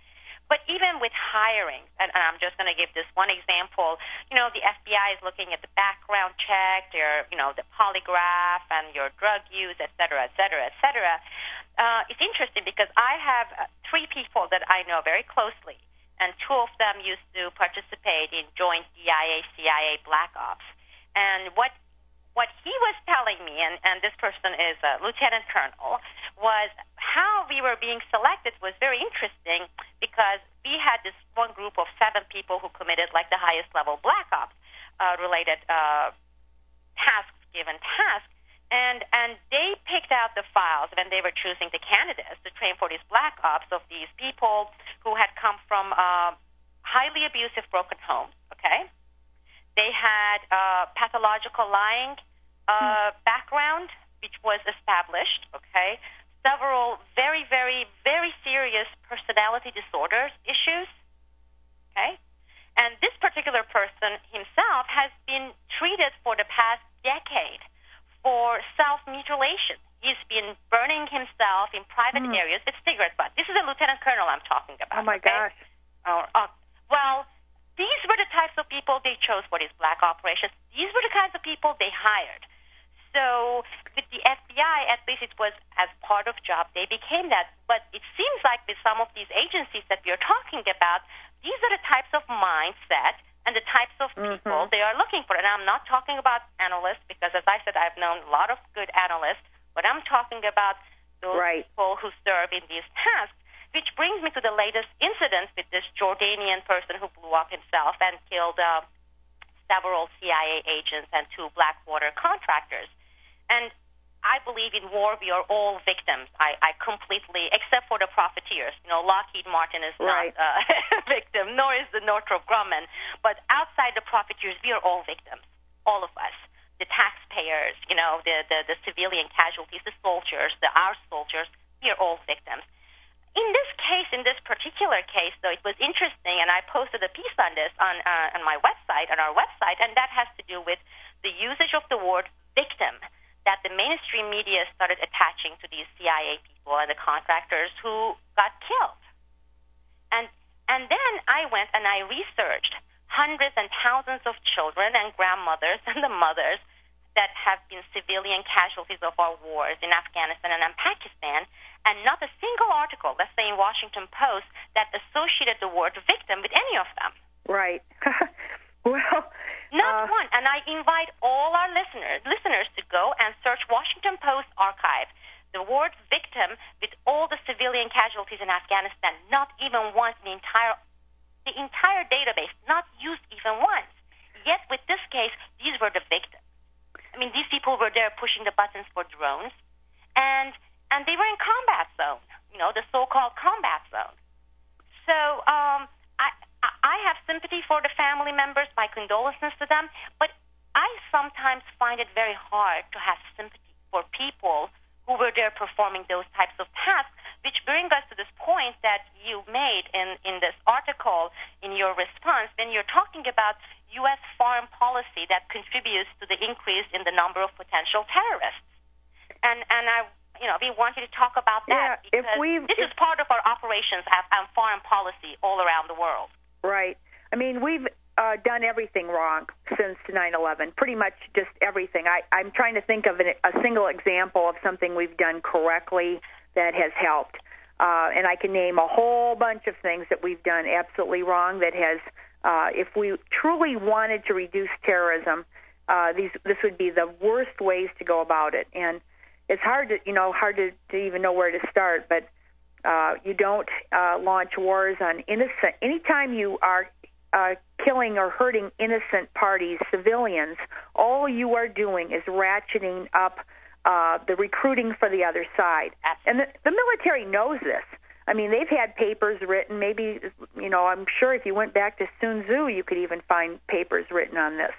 But even with hiring, and, I'm just going to give this one example, you know, the FBI is looking at the background check, your, you know, the polygraph and your drug use, et cetera, et cetera, et cetera. Uh, it's interesting because I have uh, three people that I know very closely, and two of them used to participate in joint DIA CIA black ops. And what what he was telling me, and, and this person is a lieutenant colonel, was how we were being selected was very interesting because we had this one group of seven people who committed like the highest level black ops uh, related uh, tasks, given tasks. And and they picked out the files when they were choosing the candidates to train for these black ops of these people who had come from uh, highly abusive broken homes. Okay, they had uh, pathological lying uh, background, which was established. Okay, several very, very, very serious personality disorders issues. Okay, and this particular person himself has been treated for the past decade for self mutilation. He's been burning himself in private mm. areas with cigarette butts. This is a lieutenant colonel I'm talking about. Oh my okay? gosh. Oh, uh, well, these were the types of people they chose for these black operations. These were the kinds of people they hired. So with the FBI, at least it was as part of job, they became that. But it seems like with some of these agencies that we are talking about, these are the types of mindset and the types of people mm-hmm. they are looking for. And I'm not talking about analysts because, as I said, I've known a lot of good analysts, but I'm talking about those right. people who serve in these tasks. Which brings me to the latest incident with this Jordanian person who blew up himself and killed uh, several CIA agents and two Blackwater contractors. And I believe in war we are all victims. I, I completely, except for the profiteers. You know, Lockheed Martin is right. not a victim, nor is the Northrop Grumman. But outside the profiteers, we are all victims, all of us. The taxpayers, you know, the, the, the civilian casualties, the soldiers, the our soldiers, we are all victims. In this case, in this particular case, though, it was interesting, and I posted a piece on this on uh, on my website, on our website, and that has to do with the usage of the word victim that the mainstream media started attaching to these CIA people and the contractors who got killed. And and then I went and I researched hundreds and thousands of children and grandmothers and the mothers that have been civilian casualties of our wars in Afghanistan and in Pakistan, and not a single article, let's say in Washington Post, that associated the word victim with any of them. Right. well, not uh, one. And I invite all our listeners listeners to go and search Washington Post archive. The word victim with all the civilian casualties in Afghanistan, not even once in the entire the entire database, not used even once. Yet with this case, these were the victims. I mean, these people were there pushing the buttons for drones, and and they were in combat zone. You know, the so-called combat zone. So um, I I have sympathy for the family members. My condolences to them, but I sometimes find it very hard to have sympathy for people who were there performing those types of tasks, which bring us to this point that you made in, in this article in your response when you're talking about U.S. foreign policy that contributes to the increase in the number of potential terrorists. And, and I, you know, we want you to talk about that yeah, because this if, is part of our operations and, and foreign policy all around the world. Right. I mean, we've uh, done everything wrong since 9/11. Pretty much just everything. I, I'm trying to think of an, a single example of something we've done correctly that has helped. Uh, and I can name a whole bunch of things that we've done absolutely wrong that has, uh, if we truly wanted to reduce terrorism, uh, these this would be the worst ways to go about it. And it's hard to you know hard to, to even know where to start. But uh, you don't uh, launch wars on innocent. Anytime you are uh, killing or hurting innocent parties, civilians, all you are doing is ratcheting up uh, the recruiting for the other side. And the, the military knows this. I mean, they've had papers written. Maybe, you know, I'm sure if you went back to Sun Tzu, you could even find papers written on this.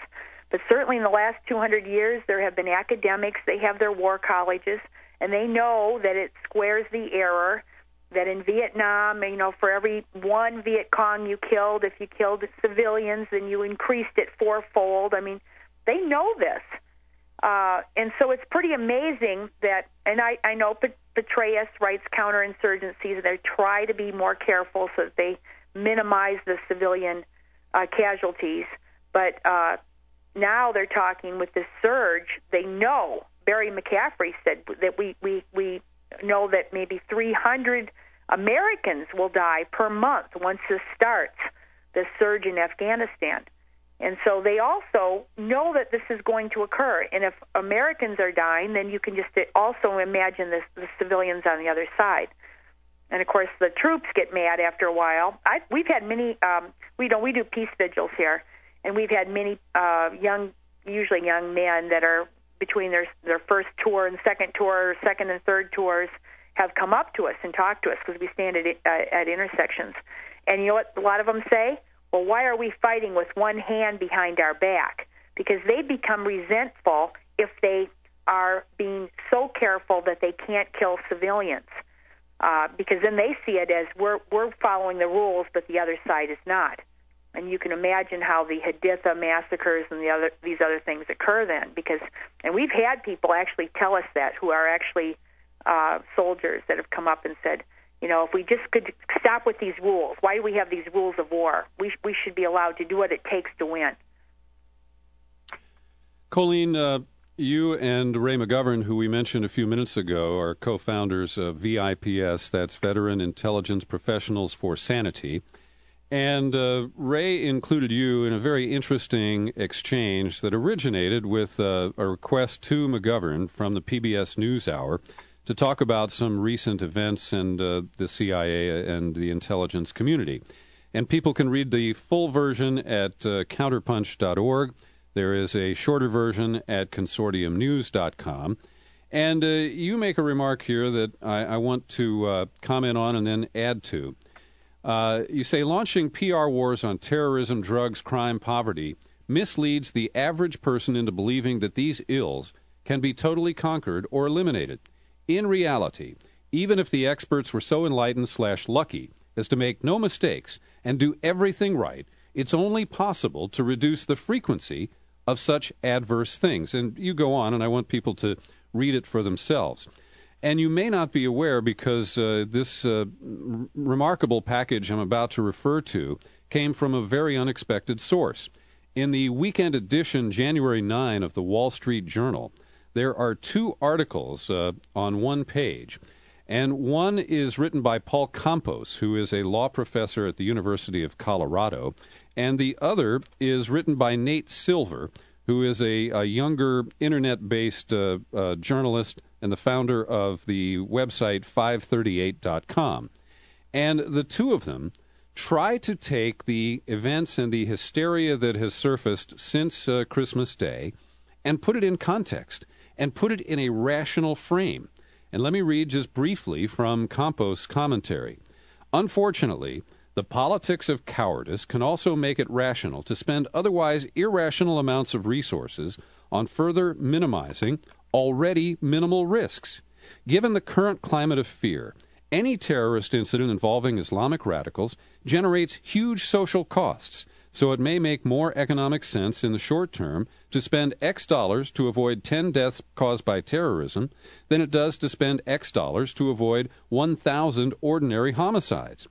But certainly in the last 200 years, there have been academics. They have their war colleges, and they know that it squares the error. That in Vietnam, you know, for every one Viet Cong you killed, if you killed civilians, then you increased it fourfold. I mean, they know this. Uh, and so it's pretty amazing that, and I, I know Petraeus writes counterinsurgencies, and they try to be more careful so that they minimize the civilian uh, casualties. But uh, now they're talking with this surge. They know Barry McCaffrey said that we we we know that maybe 300 Americans will die per month once this starts. This surge in Afghanistan. And so they also know that this is going to occur. And if Americans are dying, then you can just also imagine this, the civilians on the other side. And of course, the troops get mad after a while. I, we've had many. Um, we don't. We do peace vigils here, and we've had many uh, young, usually young men that are between their their first tour and second tour, second and third tours, have come up to us and talked to us because we stand at uh, at intersections. And you know what? A lot of them say well, why are we fighting with one hand behind our back? Because they become resentful if they are being so careful that they can't kill civilians. Uh, because then they see it as we're we're following the rules, but the other side is not. And you can imagine how the Haditha massacres and the other these other things occur then, because and we've had people actually tell us that who are actually uh, soldiers that have come up and said, you know, if we just could stop with these rules, why do we have these rules of war? We, we should be allowed to do what it takes to win. Coleen, uh, you and Ray McGovern, who we mentioned a few minutes ago, are co founders of VIPS, that's Veteran Intelligence Professionals for Sanity. And uh, Ray included you in a very interesting exchange that originated with uh, a request to McGovern from the PBS NewsHour to talk about some recent events and uh, the CIA and the intelligence community. And people can read the full version at uh, counterpunch.org. There is a shorter version at consortiumnews.com. And uh, you make a remark here that I, I want to uh, comment on and then add to. Uh, you say launching PR wars on terrorism, drugs, crime, poverty misleads the average person into believing that these ills can be totally conquered or eliminated. In reality, even if the experts were so enlightened slash lucky as to make no mistakes and do everything right, it's only possible to reduce the frequency of such adverse things. And you go on, and I want people to read it for themselves. And you may not be aware because uh, this uh, r- remarkable package I'm about to refer to came from a very unexpected source. In the weekend edition, January 9 of the Wall Street Journal, there are two articles uh, on one page. And one is written by Paul Campos, who is a law professor at the University of Colorado. And the other is written by Nate Silver, who is a, a younger internet based uh, uh, journalist and the founder of the website 538.com. And the two of them try to take the events and the hysteria that has surfaced since uh, Christmas Day and put it in context and put it in a rational frame. And let me read just briefly from Campos' commentary. Unfortunately, the politics of cowardice can also make it rational to spend otherwise irrational amounts of resources on further minimizing already minimal risks. Given the current climate of fear, any terrorist incident involving Islamic radicals generates huge social costs so it may make more economic sense in the short term to spend X dollars to avoid 10 deaths caused by terrorism than it does to spend X dollars to avoid 1,000 ordinary homicides.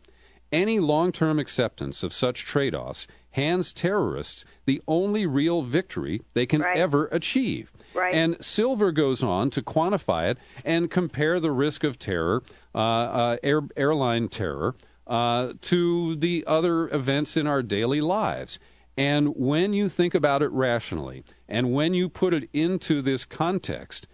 Any long term acceptance of such trade offs hands terrorists the only real victory they can Right. ever achieve. Right. And Silver goes on to quantify it and compare the risk of terror, uh, uh, air, airline terror, uh, to the other events in our daily lives. And when you think about it rationally, and when you put it into this context,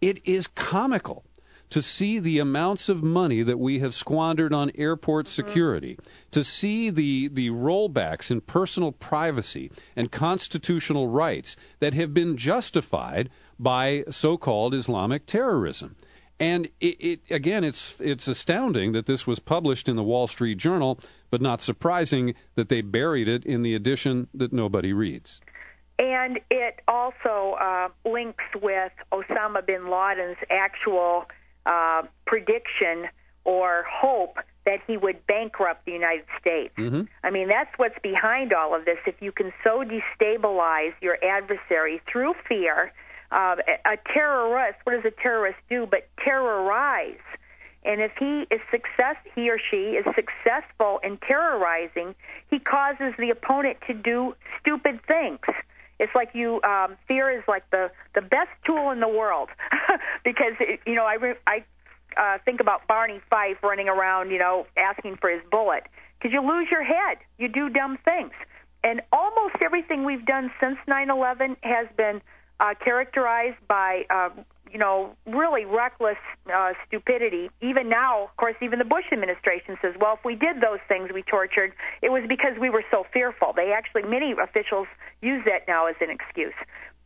it is comical to see the amounts of money that we have squandered on airport security, to see the, the rollbacks in personal privacy and constitutional rights that have been justified by so called Islamic terrorism. And it, it again, it's it's astounding that this was published in the Wall Street Journal, but not surprising that they buried it in the edition that nobody reads. And it also uh, links with Osama bin Laden's actual uh, prediction or hope that he would bankrupt the United States. I mean, that's what's behind all of this. If you can so destabilize your adversary through fear, uh, a a terrorist, what does a terrorist do but terrorize? And if he is success, he or she is successful in terrorizing, he causes the opponent to do stupid things. It's like you um, fear is like the the best tool in the world. Because it, you know I re- I uh, think about Barney Fife running around you know asking for his bullet. Because you lose your head, you do dumb things, and almost everything we've done since 9/11 has been uh, characterized by uh, you know really reckless uh, stupidity. Even now, of course, even the Bush administration says, well, if we did those things we tortured, it was because we were so fearful. They actually many officials use that now as an excuse.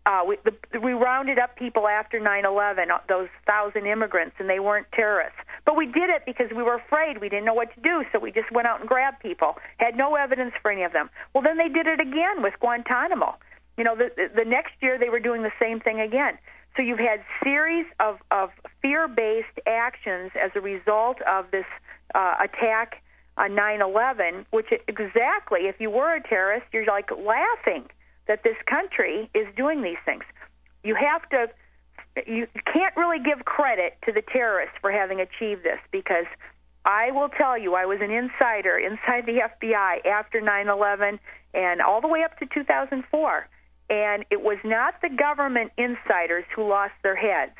Uh, we, the, we rounded up people after 9/11, uh, those thousand immigrants, and they weren't terrorists. But we did it because we were afraid. We didn't know what to do, so we just went out and grabbed people. Had no evidence for any of them. Well, then they did it again with Guantanamo. You know, the, the the next year they were doing the same thing again. So you've had series of of fear-based actions as a result of this uh, attack on 9/11, which exactly, if you were a terrorist, you're like laughing that this country is doing these things. You have to you can't really give credit to the terrorists for having achieved this because I will tell you I was an insider inside the FBI after 9/11 and all the way up to 2004 and it was not the government insiders who lost their heads.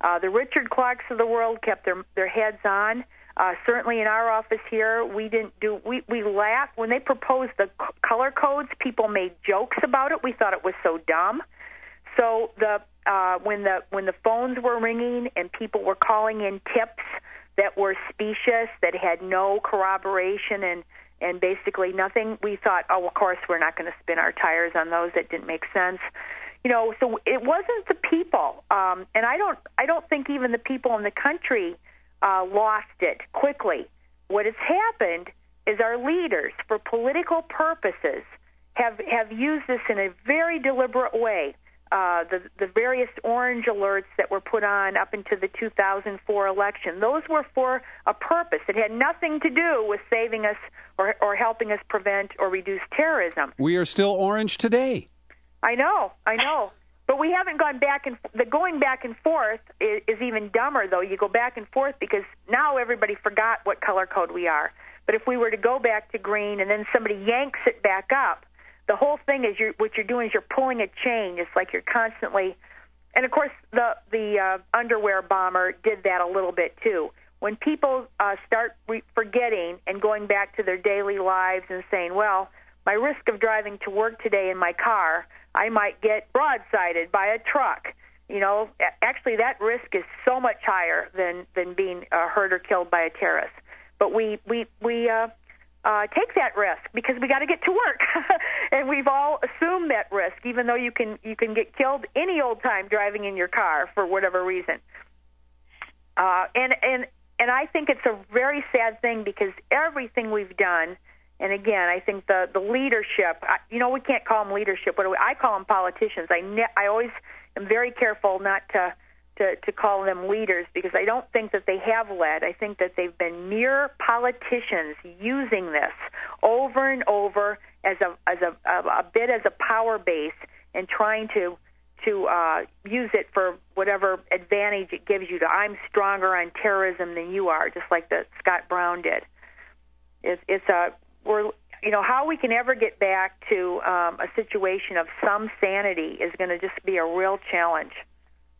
Uh, the Richard Clarkes of the world kept their their heads on. Uh, certainly in our office here, we didn't do. We we laughed when they proposed the c- color codes. People made jokes about it. We thought it was so dumb. So the uh, when the when the phones were ringing and people were calling in tips that were specious, that had no corroboration and and basically nothing, we thought, oh, of course we're not going to spin our tires on those. That didn't make sense. You know, so it wasn't the people, um, and I don't I don't think even the people in the country uh, lost it quickly. What has happened is our leaders, for political purposes, have have used this in a very deliberate way. Uh, the the various orange alerts that were put on up into the 2004 election, those were for a purpose. It had nothing to do with saving us or or helping us prevent or reduce terrorism. We are still orange today. I know, I know. But we haven't gone back and the going back and forth is, is even dumber though. You go back and forth because now everybody forgot what color code we are. But if we were to go back to green and then somebody yanks it back up, the whole thing is you're what you're doing is you're pulling a chain. It's like you're constantly and of course the the uh, underwear bomber did that a little bit too. When people uh, start re- forgetting and going back to their daily lives and saying, "Well, my risk of driving to work today in my car, I might get broadsided by a truck." You know, actually, that risk is so much higher than than being uh, hurt or killed by a terrorist. But we we we uh, uh, take that risk because we got to get to work, and we've all assumed that risk, even though you can you can get killed any old time driving in your car for whatever reason. Uh, and and and I think it's a very sad thing because everything we've done, and again, I think the the leadership. I, you know, we can't call them leadership. What do we, I call them politicians. I ne- I always am very careful not to. To, to call them leaders because I don't think that they have led. I think that they've been mere politicians using this over and over as a as a, a, a bit as a power base and trying to to uh, use it for whatever advantage it gives you. To I'm stronger on terrorism than you are, just like the Scott Brown did. It's, it's a we're you know, how we can ever get back to um, a situation of some sanity is going to just be a real challenge.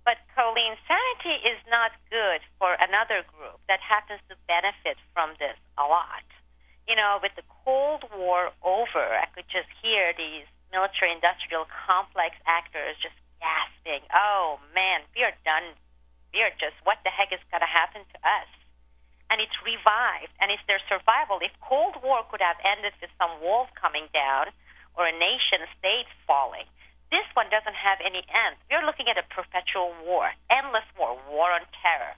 But Coleen, sanity is not good for another group that happens to benefit from this a lot. You know, with the Cold War over, I could just hear these military industrial complex actors just gasping, oh man, we are done. We are just, what the heck is going to happen to us? And it's revived, and it's their survival. If Cold War could have ended with some walls coming down or a nation state falling, this one doesn't have any end. We're looking at a perpetual war, endless war, war on terror,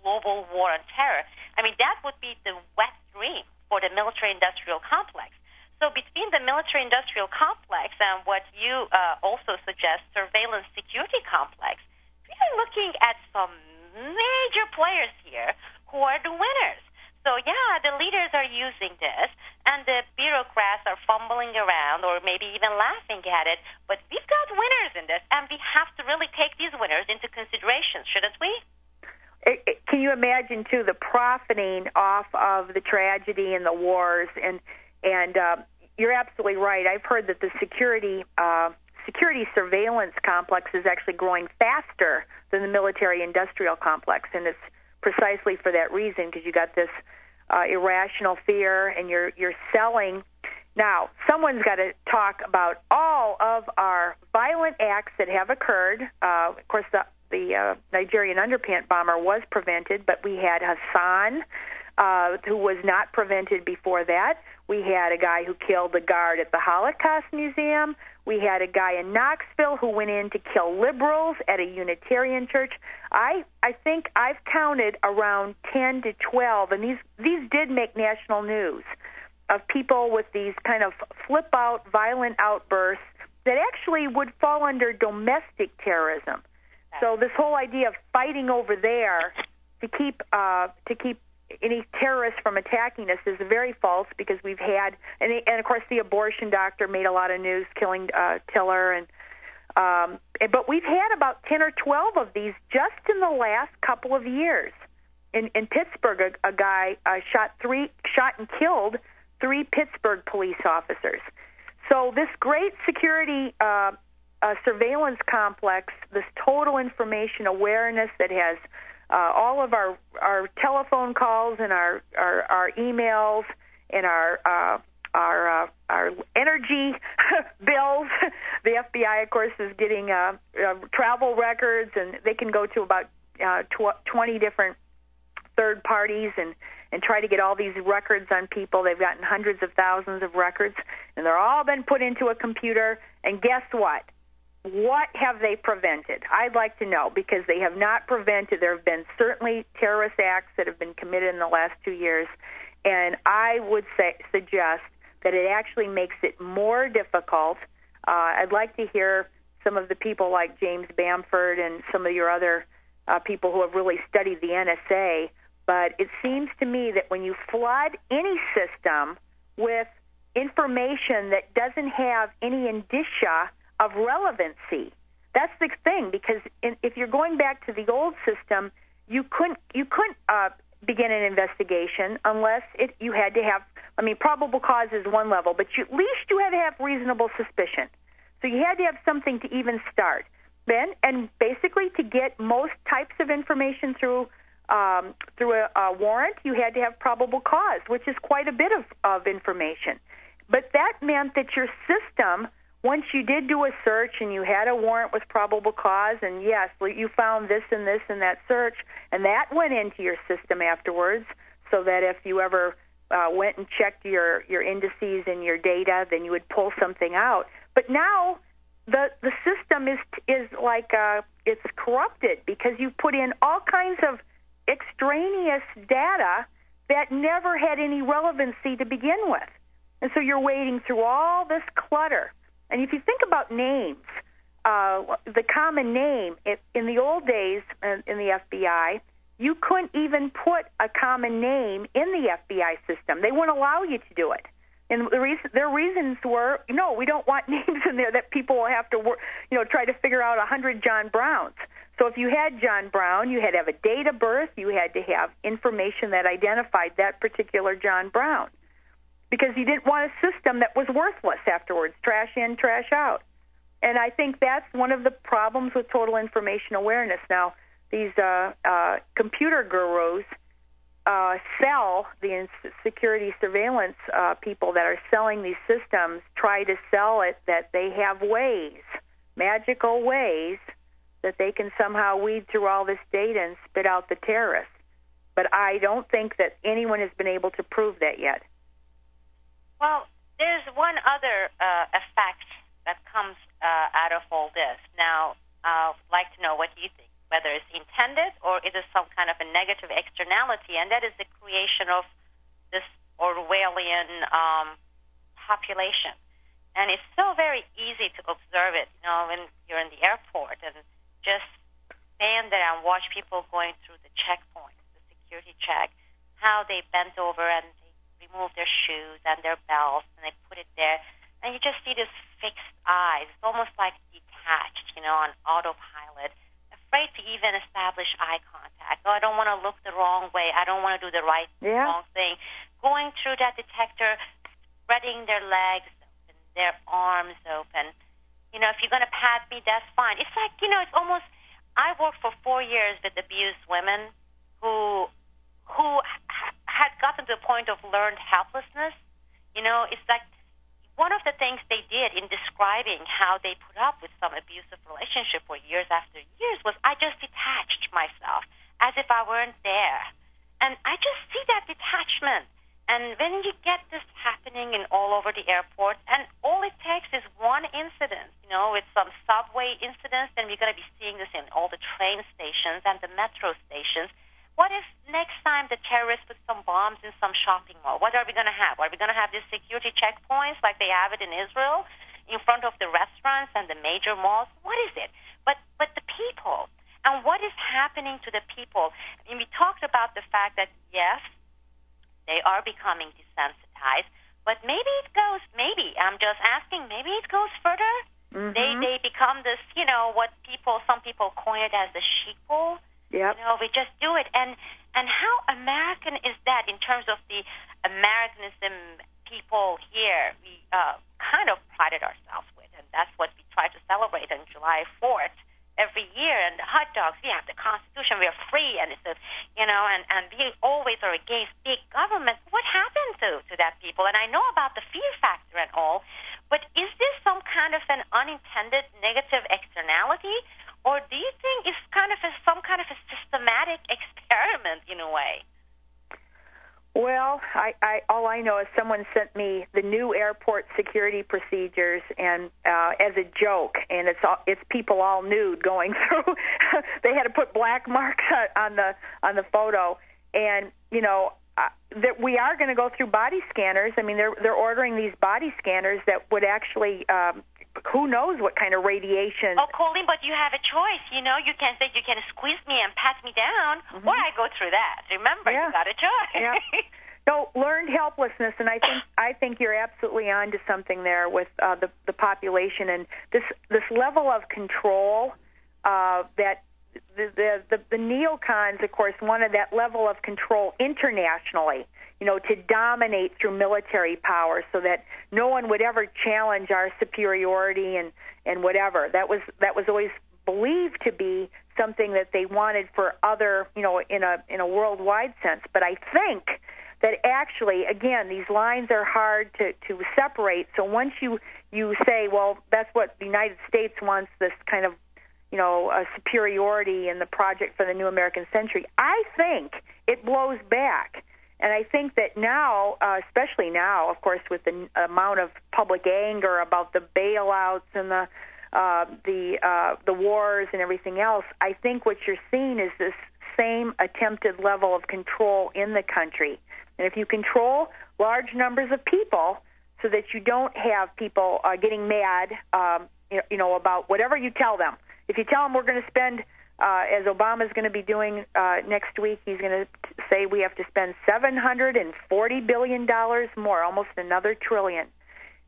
global war on terror. I mean, that would be the wet dream for the military industrial complex. So between the military industrial complex and what you uh, also suggest, surveillance security complex, we are looking at some major players here who are the winners. So yeah, the leaders are using this, and the bureaucrats are fumbling around or maybe even laughing at it. But we've got winners in this, and we have to really take these winners into consideration, shouldn't we? It, it, can you imagine too the profiting off of the tragedy and the wars and and uh, you're absolutely right. I've heard that the security uh, security surveillance complex is actually growing faster than the military industrial complex, and it's precisely for that reason because you got this uh, irrational fear and you're you're selling. Now, someone's got to talk about all of our violent acts that have occurred. Uh, of course, the the uh, Nigerian underpant bomber was prevented, but we had Hassan, uh, who was not prevented before that. We had a guy who killed the guard at the Holocaust Museum. We had a guy in Knoxville who went in to kill liberals at a Unitarian church. I I think I've counted around 10 to 12 and these these did make national news of people with these kind of flip out violent outbursts that actually would fall under domestic terrorism. So this whole idea of fighting over there to keep uh, to keep any terrorists from attacking us is very false because we've had and, and of course the abortion doctor made a lot of news killing uh, Tiller and um, but we've had about ten or twelve of these just in the last couple of years. In, in Pittsburgh, a, a guy uh, shot three shot and killed three Pittsburgh police officers. So this great security uh, uh, surveillance complex, this total information awareness that has uh, all of our our telephone calls and our our, our emails and our uh, our uh, our energy bills. the FBI, of course, is getting uh, uh, travel records, and they can go to about uh, tw- 20 different third parties and and try to get all these records on people. They've gotten hundreds of thousands of records, and they're all been put into a computer. And guess what? What have they prevented? I'd like to know because they have not prevented. There have been certainly terrorist acts that have been committed in the last two years, and I would say suggest that it actually makes it more difficult. Uh, I'd like to hear some of the people like James Bamford and some of your other uh, people who have really studied the NSA. But it seems to me that when you flood any system with information that doesn't have any indicia of relevancy. That's the thing because in, if you're going back to the old system, you couldn't you couldn't uh, begin an investigation unless it, you had to have. I mean, probable cause is one level, but you, at least you had to have reasonable suspicion. So you had to have something to even start. Then, and basically, to get most types of information through um, through a, a warrant, you had to have probable cause, which is quite a bit of, of information. But that meant that your system once you did do a search and you had a warrant with probable cause, and yes, you found this and this in that search, and that went into your system afterwards, so that if you ever uh, went and checked your your indices and your data, then you would pull something out. But now the the system is is like uh, it's corrupted because you put in all kinds of extraneous data that never had any relevancy to begin with, and so you're wading through all this clutter and if you think about names, uh, the common name in the old days uh, in the FBI, you couldn't even put a common name in the FBI system. They wouldn't allow you to do it. And the reason, their reasons were, no, we don't want names in there that people will have to, work, you know, try to figure out a hundred John Browns. So if you had John Brown, you had to have a date of birth, you had to have information that identified that particular John Brown. Because you didn't want a system that was worthless afterwards, trash in, trash out. And I think that's one of the problems with total information awareness. Now, these uh, uh, computer gurus uh, sell the security surveillance uh, people that are selling these systems try to sell it that they have ways, magical ways, that they can somehow weed through all this data and spit out the terrorists. But I don't think that anyone has been able to prove that yet. Well, there's one other uh, effect that comes uh, out of all this. Now, I'd like to know what you think whether it's intended or it is some kind of a negative externality, and that is the creation of this Orwellian um, population. And it's so very easy to observe it, you know, when you're in the airport and just stand there and watch people going through the checkpoints, the security check, how they bent over and remove their shoes and their belts and they put it there. And you just see this fixed eyes. It's almost like detached, you know, on autopilot afraid to even establish eye contact. Oh, I don't want to look the wrong way. I don't want to do the right yeah. wrong thing. Going through that detector, spreading their legs open, their arms open. You know, if you're going to pat me, that's fine. It's like, you know, it's almost. I worked for four years with abused women who who a point of learned helplessness. You know, it's like one of the things they did in describing how they put up with some abusive relationship for years after years was I just detached myself as if I weren't there. And I just see that detachment. And when you get this happening in all over the airport, and all it takes is one incident, you know, with some subway incidents, then we're going to be seeing this in all the train stations and the metro stations what if next time the terrorists put some bombs in some shopping mall? What are we going to have? Are we going to have these security checkpoints like they have it in Israel in front of the restaurants and the major malls? What is it? But but the people and what is happening to the people? I mean, we talked about the fact that yes, they are becoming desensitized, but maybe it goes. Maybe I'm just asking. Maybe it goes further. Mm-hmm. They they become this, you know, what people some people coin it as the sheeple Yep. You know, we just do it. And and how American is that in terms of the Americanism people here? We uh, kind of prided ourselves with, and that's what we try to celebrate on July 4th every year. And the hot dogs, we have the Constitution, we are free, and it's a, you know, and and we always are against big government. What happened to to that people? And I know about the fear factor and all, but is this some kind of an unintended negative externality? Or do you think it's kind of a, some kind of a systematic experiment in a way? Well, I, I all I know is someone sent me the new airport security procedures, and uh, as a joke, and it's all, it's people all nude going through. they had to put black marks on the on the photo, and you know uh, that we are going to go through body scanners. I mean, they're they're ordering these body scanners that would actually um, who knows what kind of radiation. Oh, Coleen, but you have a choice. You know, you can say you can squeeze me and pat me down, mm-hmm. or I go through that. Remember, yeah. you got a choice. Yeah. No, learned helplessness, and I think I think you're absolutely on to something there with uh, the the population and this this level of control uh, that the, the the the neocons, of course, wanted that level of control internationally you know, to dominate through military power so that no one would ever challenge our superiority and, and whatever. That was that was always believed to be something that they wanted for other, you know, in a in a worldwide sense. But I think that actually, again, these lines are hard to, to separate. So once you you say, well, that's what the United States wants, this kind of you know, superiority in the project for the new American century. I think it blows back and I think that now, uh, especially now, of course, with the amount of public anger about the bailouts and the uh, the uh, the wars and everything else, I think what you're seeing is this same attempted level of control in the country. And if you control large numbers of people, so that you don't have people uh, getting mad, um, you know, about whatever you tell them. If you tell them we're going to spend uh, as is going to be doing uh, next week, he's going to say we have to spend 740 billion dollars more, almost another trillion.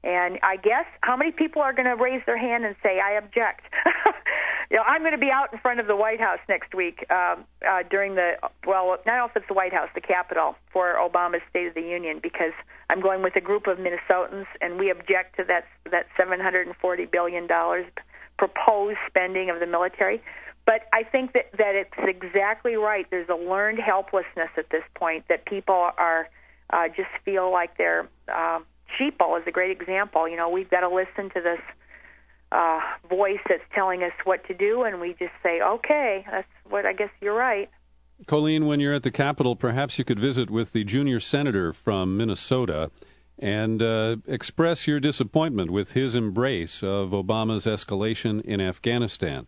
And I guess how many people are going to raise their hand and say I object? you know, I'm going to be out in front of the White House next week um, uh, during the well, not if it's the White House, the Capitol for Obama's State of the Union, because I'm going with a group of Minnesotans, and we object to that that 740 billion dollars proposed spending of the military. But I think that that it's exactly right. There's a learned helplessness at this point that people are uh, just feel like they're. Uh, sheeple is a great example. You know, we've got to listen to this uh, voice that's telling us what to do, and we just say, okay, that's what I guess you're right. Coleen, when you're at the Capitol, perhaps you could visit with the junior senator from Minnesota and uh, express your disappointment with his embrace of Obama's escalation in Afghanistan.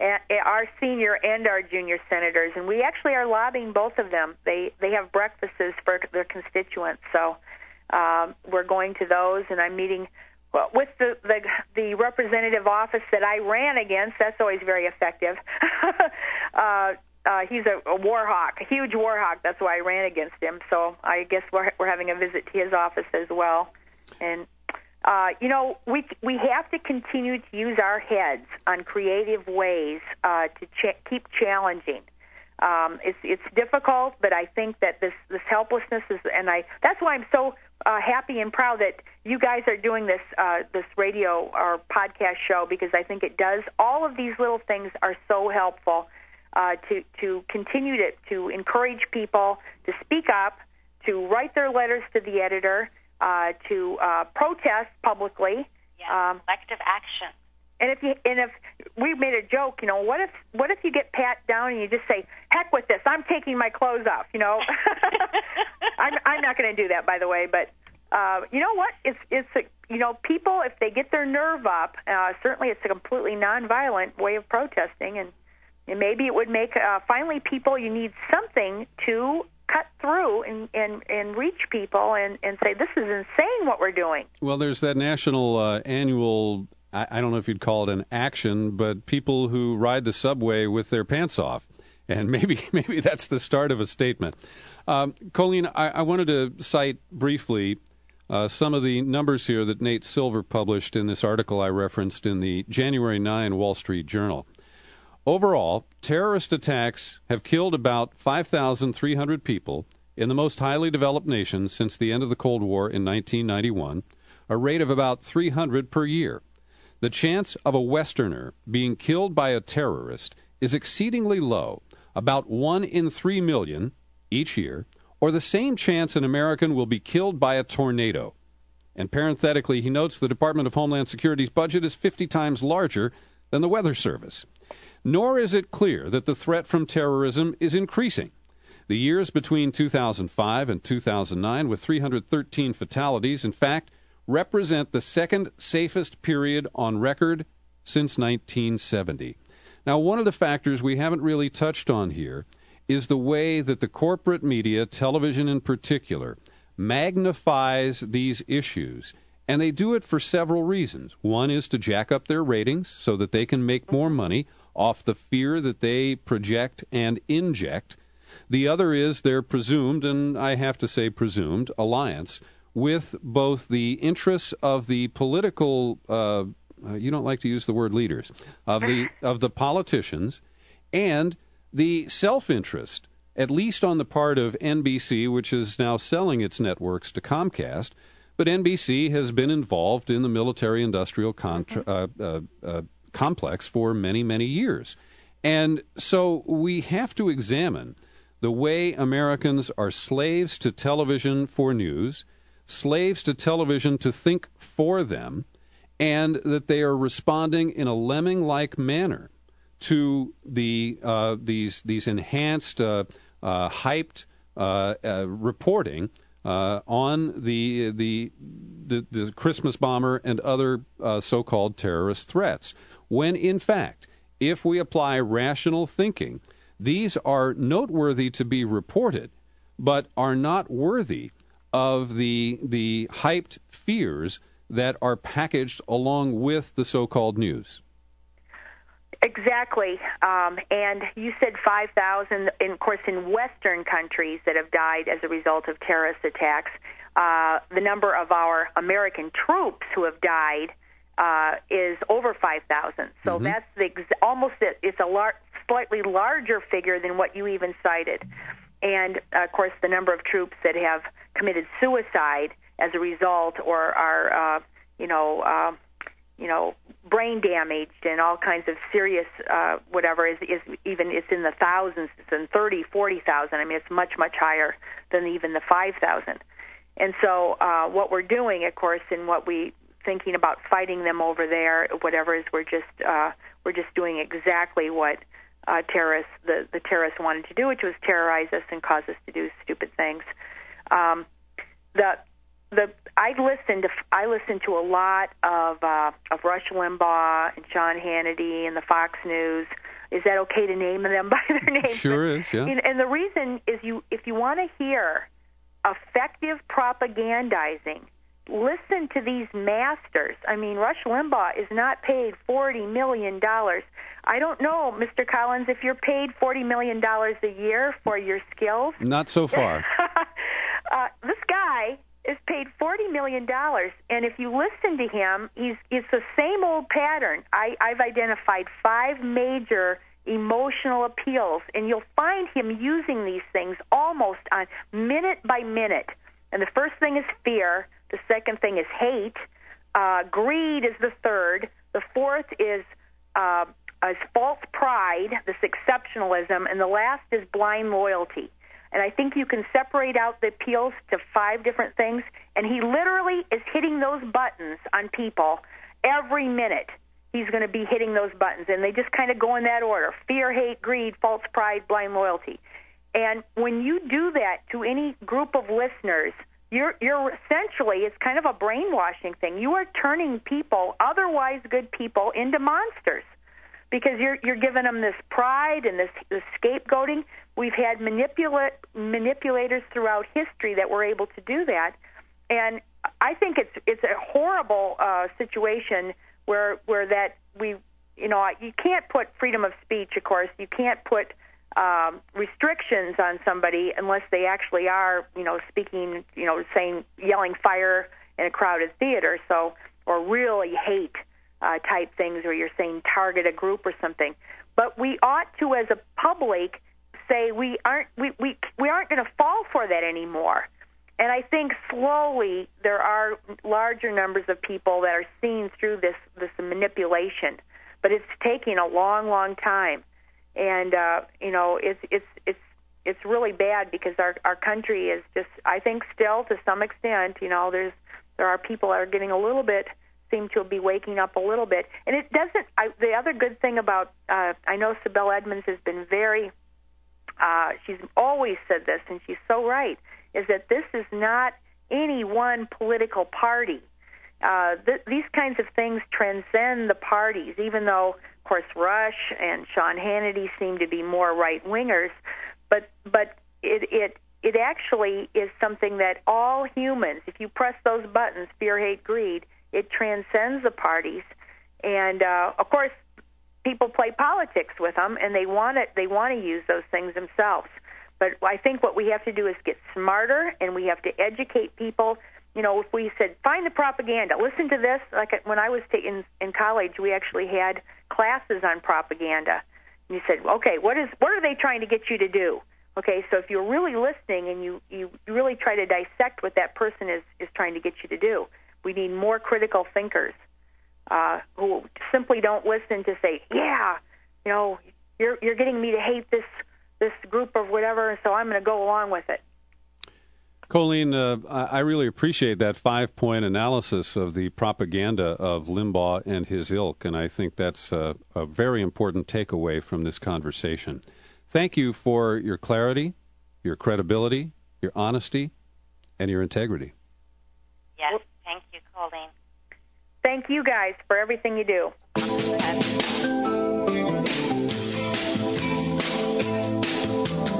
Our senior and our junior senators, and we actually are lobbying both of them. They they have breakfasts for their constituents, so um, we're going to those, and I'm meeting well, with the, the the representative office that I ran against, that's always very effective. uh, uh, he's a, a war hawk, a huge war hawk. That's why I ran against him. So I guess we're we're having a visit to his office as well. And uh, you know, we we have to continue to use our heads on creative ways uh, to ch- keep challenging. Um, it's it's difficult, but I think that this this helplessness is, and I that's why I'm so uh, happy and proud that you guys are doing this uh, this radio or podcast show because I think it does. All of these little things are so helpful uh, to to continue to to encourage people to speak up, to write their letters to the editor, uh, to uh, protest publicly. Yeah, um, collective action. And if you and if we made a joke, you know, what if what if you get pat down and you just say, "Heck with this! I'm taking my clothes off." You know, I'm I'm not going to do that, by the way. But uh, you know what? It's it's a, you know people if they get their nerve up, uh, certainly it's a completely nonviolent way of protesting, and and maybe it would make uh, finally people. You need something to cut through and, and, and reach people and, and say this is insane what we're doing. Well, there's that national uh, annual I, I don't know if you'd call it an action, but people who ride the subway with their pants off. And maybe maybe that's the start of a statement. Um, Coleen, I, I, wanted to cite briefly uh, some of the numbers here that Nate Silver published in this article I referenced in the January 9 Wall Street Journal. Overall, terrorist attacks have killed about 5,300 people in the most highly developed nations since the end of the Cold War in 1991, a rate of about 300 per year. The chance of a Westerner being killed by a terrorist is exceedingly low, about 1 in 3 million each year, or the same chance an American will be killed by a tornado. And parenthetically, he notes the Department of Homeland Security's budget is 50 times larger than the Weather Service. Nor is it clear that the threat from terrorism is increasing. The years between 2005 and 2009, with 313 fatalities, in fact, represent the second safest period on record since 1970. Now, one of the factors we haven't really touched on here is the way that the corporate media, television in particular, magnifies these issues. And they do it for several reasons. One is to jack up their ratings so that they can make more money off the fear that they project and inject. The other is their presumed, and I have to say presumed, alliance with both the interests of the political uh, uh, you don't like to use the word leaders of the of the politicians and the self-interest at least on the part of NBC which is now selling its networks to Comcast but NBC has been involved in the military industrial contra- uh, uh, uh, complex for many many years and so we have to examine the way Americans are slaves to television for news slaves to television to think for them, and that they are responding in a lemming like manner to the uh, these these enhanced, uh, uh, hyped uh, uh, reporting uh, on the, the, the the Christmas bomber and other so-called terrorist threats. When in fact, if we apply rational thinking, these are noteworthy to be reported, but are not worthy of the the hyped fears that are packaged along with the so-called news. Exactly. Um, and you said 5,000, of course, in Western countries that have died as a result of terrorist attacks. Uh, the number of our American troops who have died uh, is over 5,000. So Mm-hmm. that's the ex- almost it. It's a lar- slightly larger figure than what you even cited. And uh, of course, the number of troops that have committed suicide as a result or are, uh, you know, uh, you know, brain damaged and all kinds of serious uh, whatever is, is even it's in the thousands. It's in thirty, forty thousand. I mean, it's much much higher than even the five thousand. And so, uh, what we're doing, of course, and what we thinking about fighting them over there, whatever is, we're just uh, we're just doing exactly what uh, terrorists the the terrorists wanted to do, which was terrorize us and cause us to do stupid things. Um, the the I listened to I listened to a lot of uh, of Rush Limbaugh and Sean Hannity and the Fox News. Is that okay to name them by their names? Sure is, yeah. And, and the reason is you if you want to hear effective propagandizing, listen to these masters. I mean, Rush Limbaugh is not paid forty million dollars. I don't know, Mr. Collins, if you're paid forty million dollars a year for your skills. Not so far. uh, this guy is paid forty million dollars, and if you listen to him, he's it's the same old pattern. I, I've identified five major emotional appeals, and you'll find him using these things almost on minute by minute. And the first thing is fear. The second thing is hate. Uh, greed is the third. The fourth is uh, is false pride, this exceptionalism, and the last is blind loyalty. And I think you can separate out the appeals to five different things. And he literally is hitting those buttons on people every minute. He's going to be hitting those buttons, and they just kind of go in that order: fear, hate, greed, false pride, blind loyalty. And when you do that to any group of listeners, you're you're essentially it's kind of a brainwashing thing. You are turning people, otherwise good people, into monsters because you're you're giving them this pride and this, this scapegoating. We've had manipula- manipulators throughout history that were able to do that, and I think it's it's a horrible uh, situation where where that we you know you can't put freedom of speech. Of course, you can't put um, restrictions on somebody unless they actually are you know speaking you know saying yelling fire in a crowded theater. So or really hate uh, type things, or you're saying target a group or something. But we ought to, as a public, say we aren't we we, we aren't going to fall for that anymore. And I think slowly there are larger numbers of people that are seeing through this this manipulation, but it's taking a long, long time. And uh, you know, it's it's it's it's really bad because our our country is just I think still to some extent, you know, there's there are people that are getting a little bit seem to be waking up a little bit. And it doesn't. I, the other good thing about uh, I know Sibel Edmonds has been very. Uh, she's always said this, and she's so right. Is that this is not any one political party. Uh, th- these kinds of things transcend the parties, even though, of course, Rush and Sean Hannity seem to be more right wingers. But but it it it actually is something that all humans, if you press those buttons, fear, hate, greed, it transcends the parties. And uh, of course, people play politics with them, and they want it. They want to use those things themselves. But I think what we have to do is get smarter, and we have to educate people. You know, if we said find the propaganda, listen to this. Like when I was taking in college, we actually had classes on propaganda. And you said, okay, what is what are they trying to get you to do? Okay, so if you're really listening and you you really try to dissect what that person is is trying to get you to do, we need more critical thinkers uh, who simply don't listen to say, yeah, you know, you're you're getting me to hate this this group of whatever, so I'm going to go along with it. Coleen, uh, I I really appreciate that five point analysis of the propaganda of Limbaugh and his ilk, and I think that's a, a very important takeaway from this conversation. Thank you for your clarity, your credibility, your honesty, and your integrity. Yes, thank you, Coleen. Thank you guys for everything you do. Absolute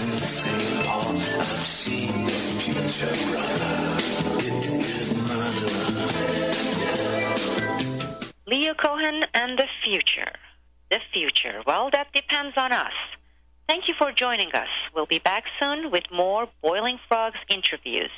Leo Cohen and the future. The future. Well, that depends on us. Thank you for joining us. We'll be back soon with more Boiling Frogs interviews.